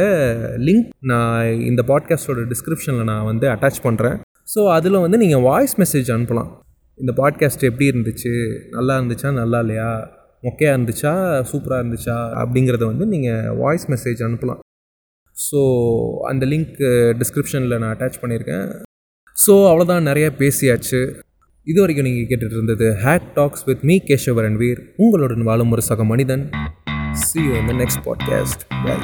லிங்க் நான் இந்த பாட்காஸ்ட்டோட டிஸ்கிரிப்ஷனில் நான் வந்து அட்டாச் பண்ணுறேன் ஸோ அதில் வந்து நீங்கள் வாய்ஸ் மெசேஜ் அனுப்பலாம். இந்த பாட்காஸ்ட் எப்படி இருந்துச்சு? நல்லா இருந்துச்சா? நல்லா இல்லையா? மொக்கையாக இருந்துச்சா? சூப்பராக இருந்துச்சா? அப்படிங்கிறத வந்து நீங்கள் வாய்ஸ் மெசேஜ் அனுப்பலாம். ஸோ அந்த லிங்க் டிஸ்கிரிப்ஷனில் நான் அட்டாச் பண்ணியிருக்கேன். ஸோ அவ்வளோதான் நிறைய பேசியாச்சு. இது வரைக்கும் நீங்கள் கேட்டுட்டு இருந்தது hack talks with me Keshavaran Veer உங்களுடன் வாழும் ஒரு சக மனிதன். சி யூ இந்த நெக்ஸ்ட் பாட்காஸ்ட் பை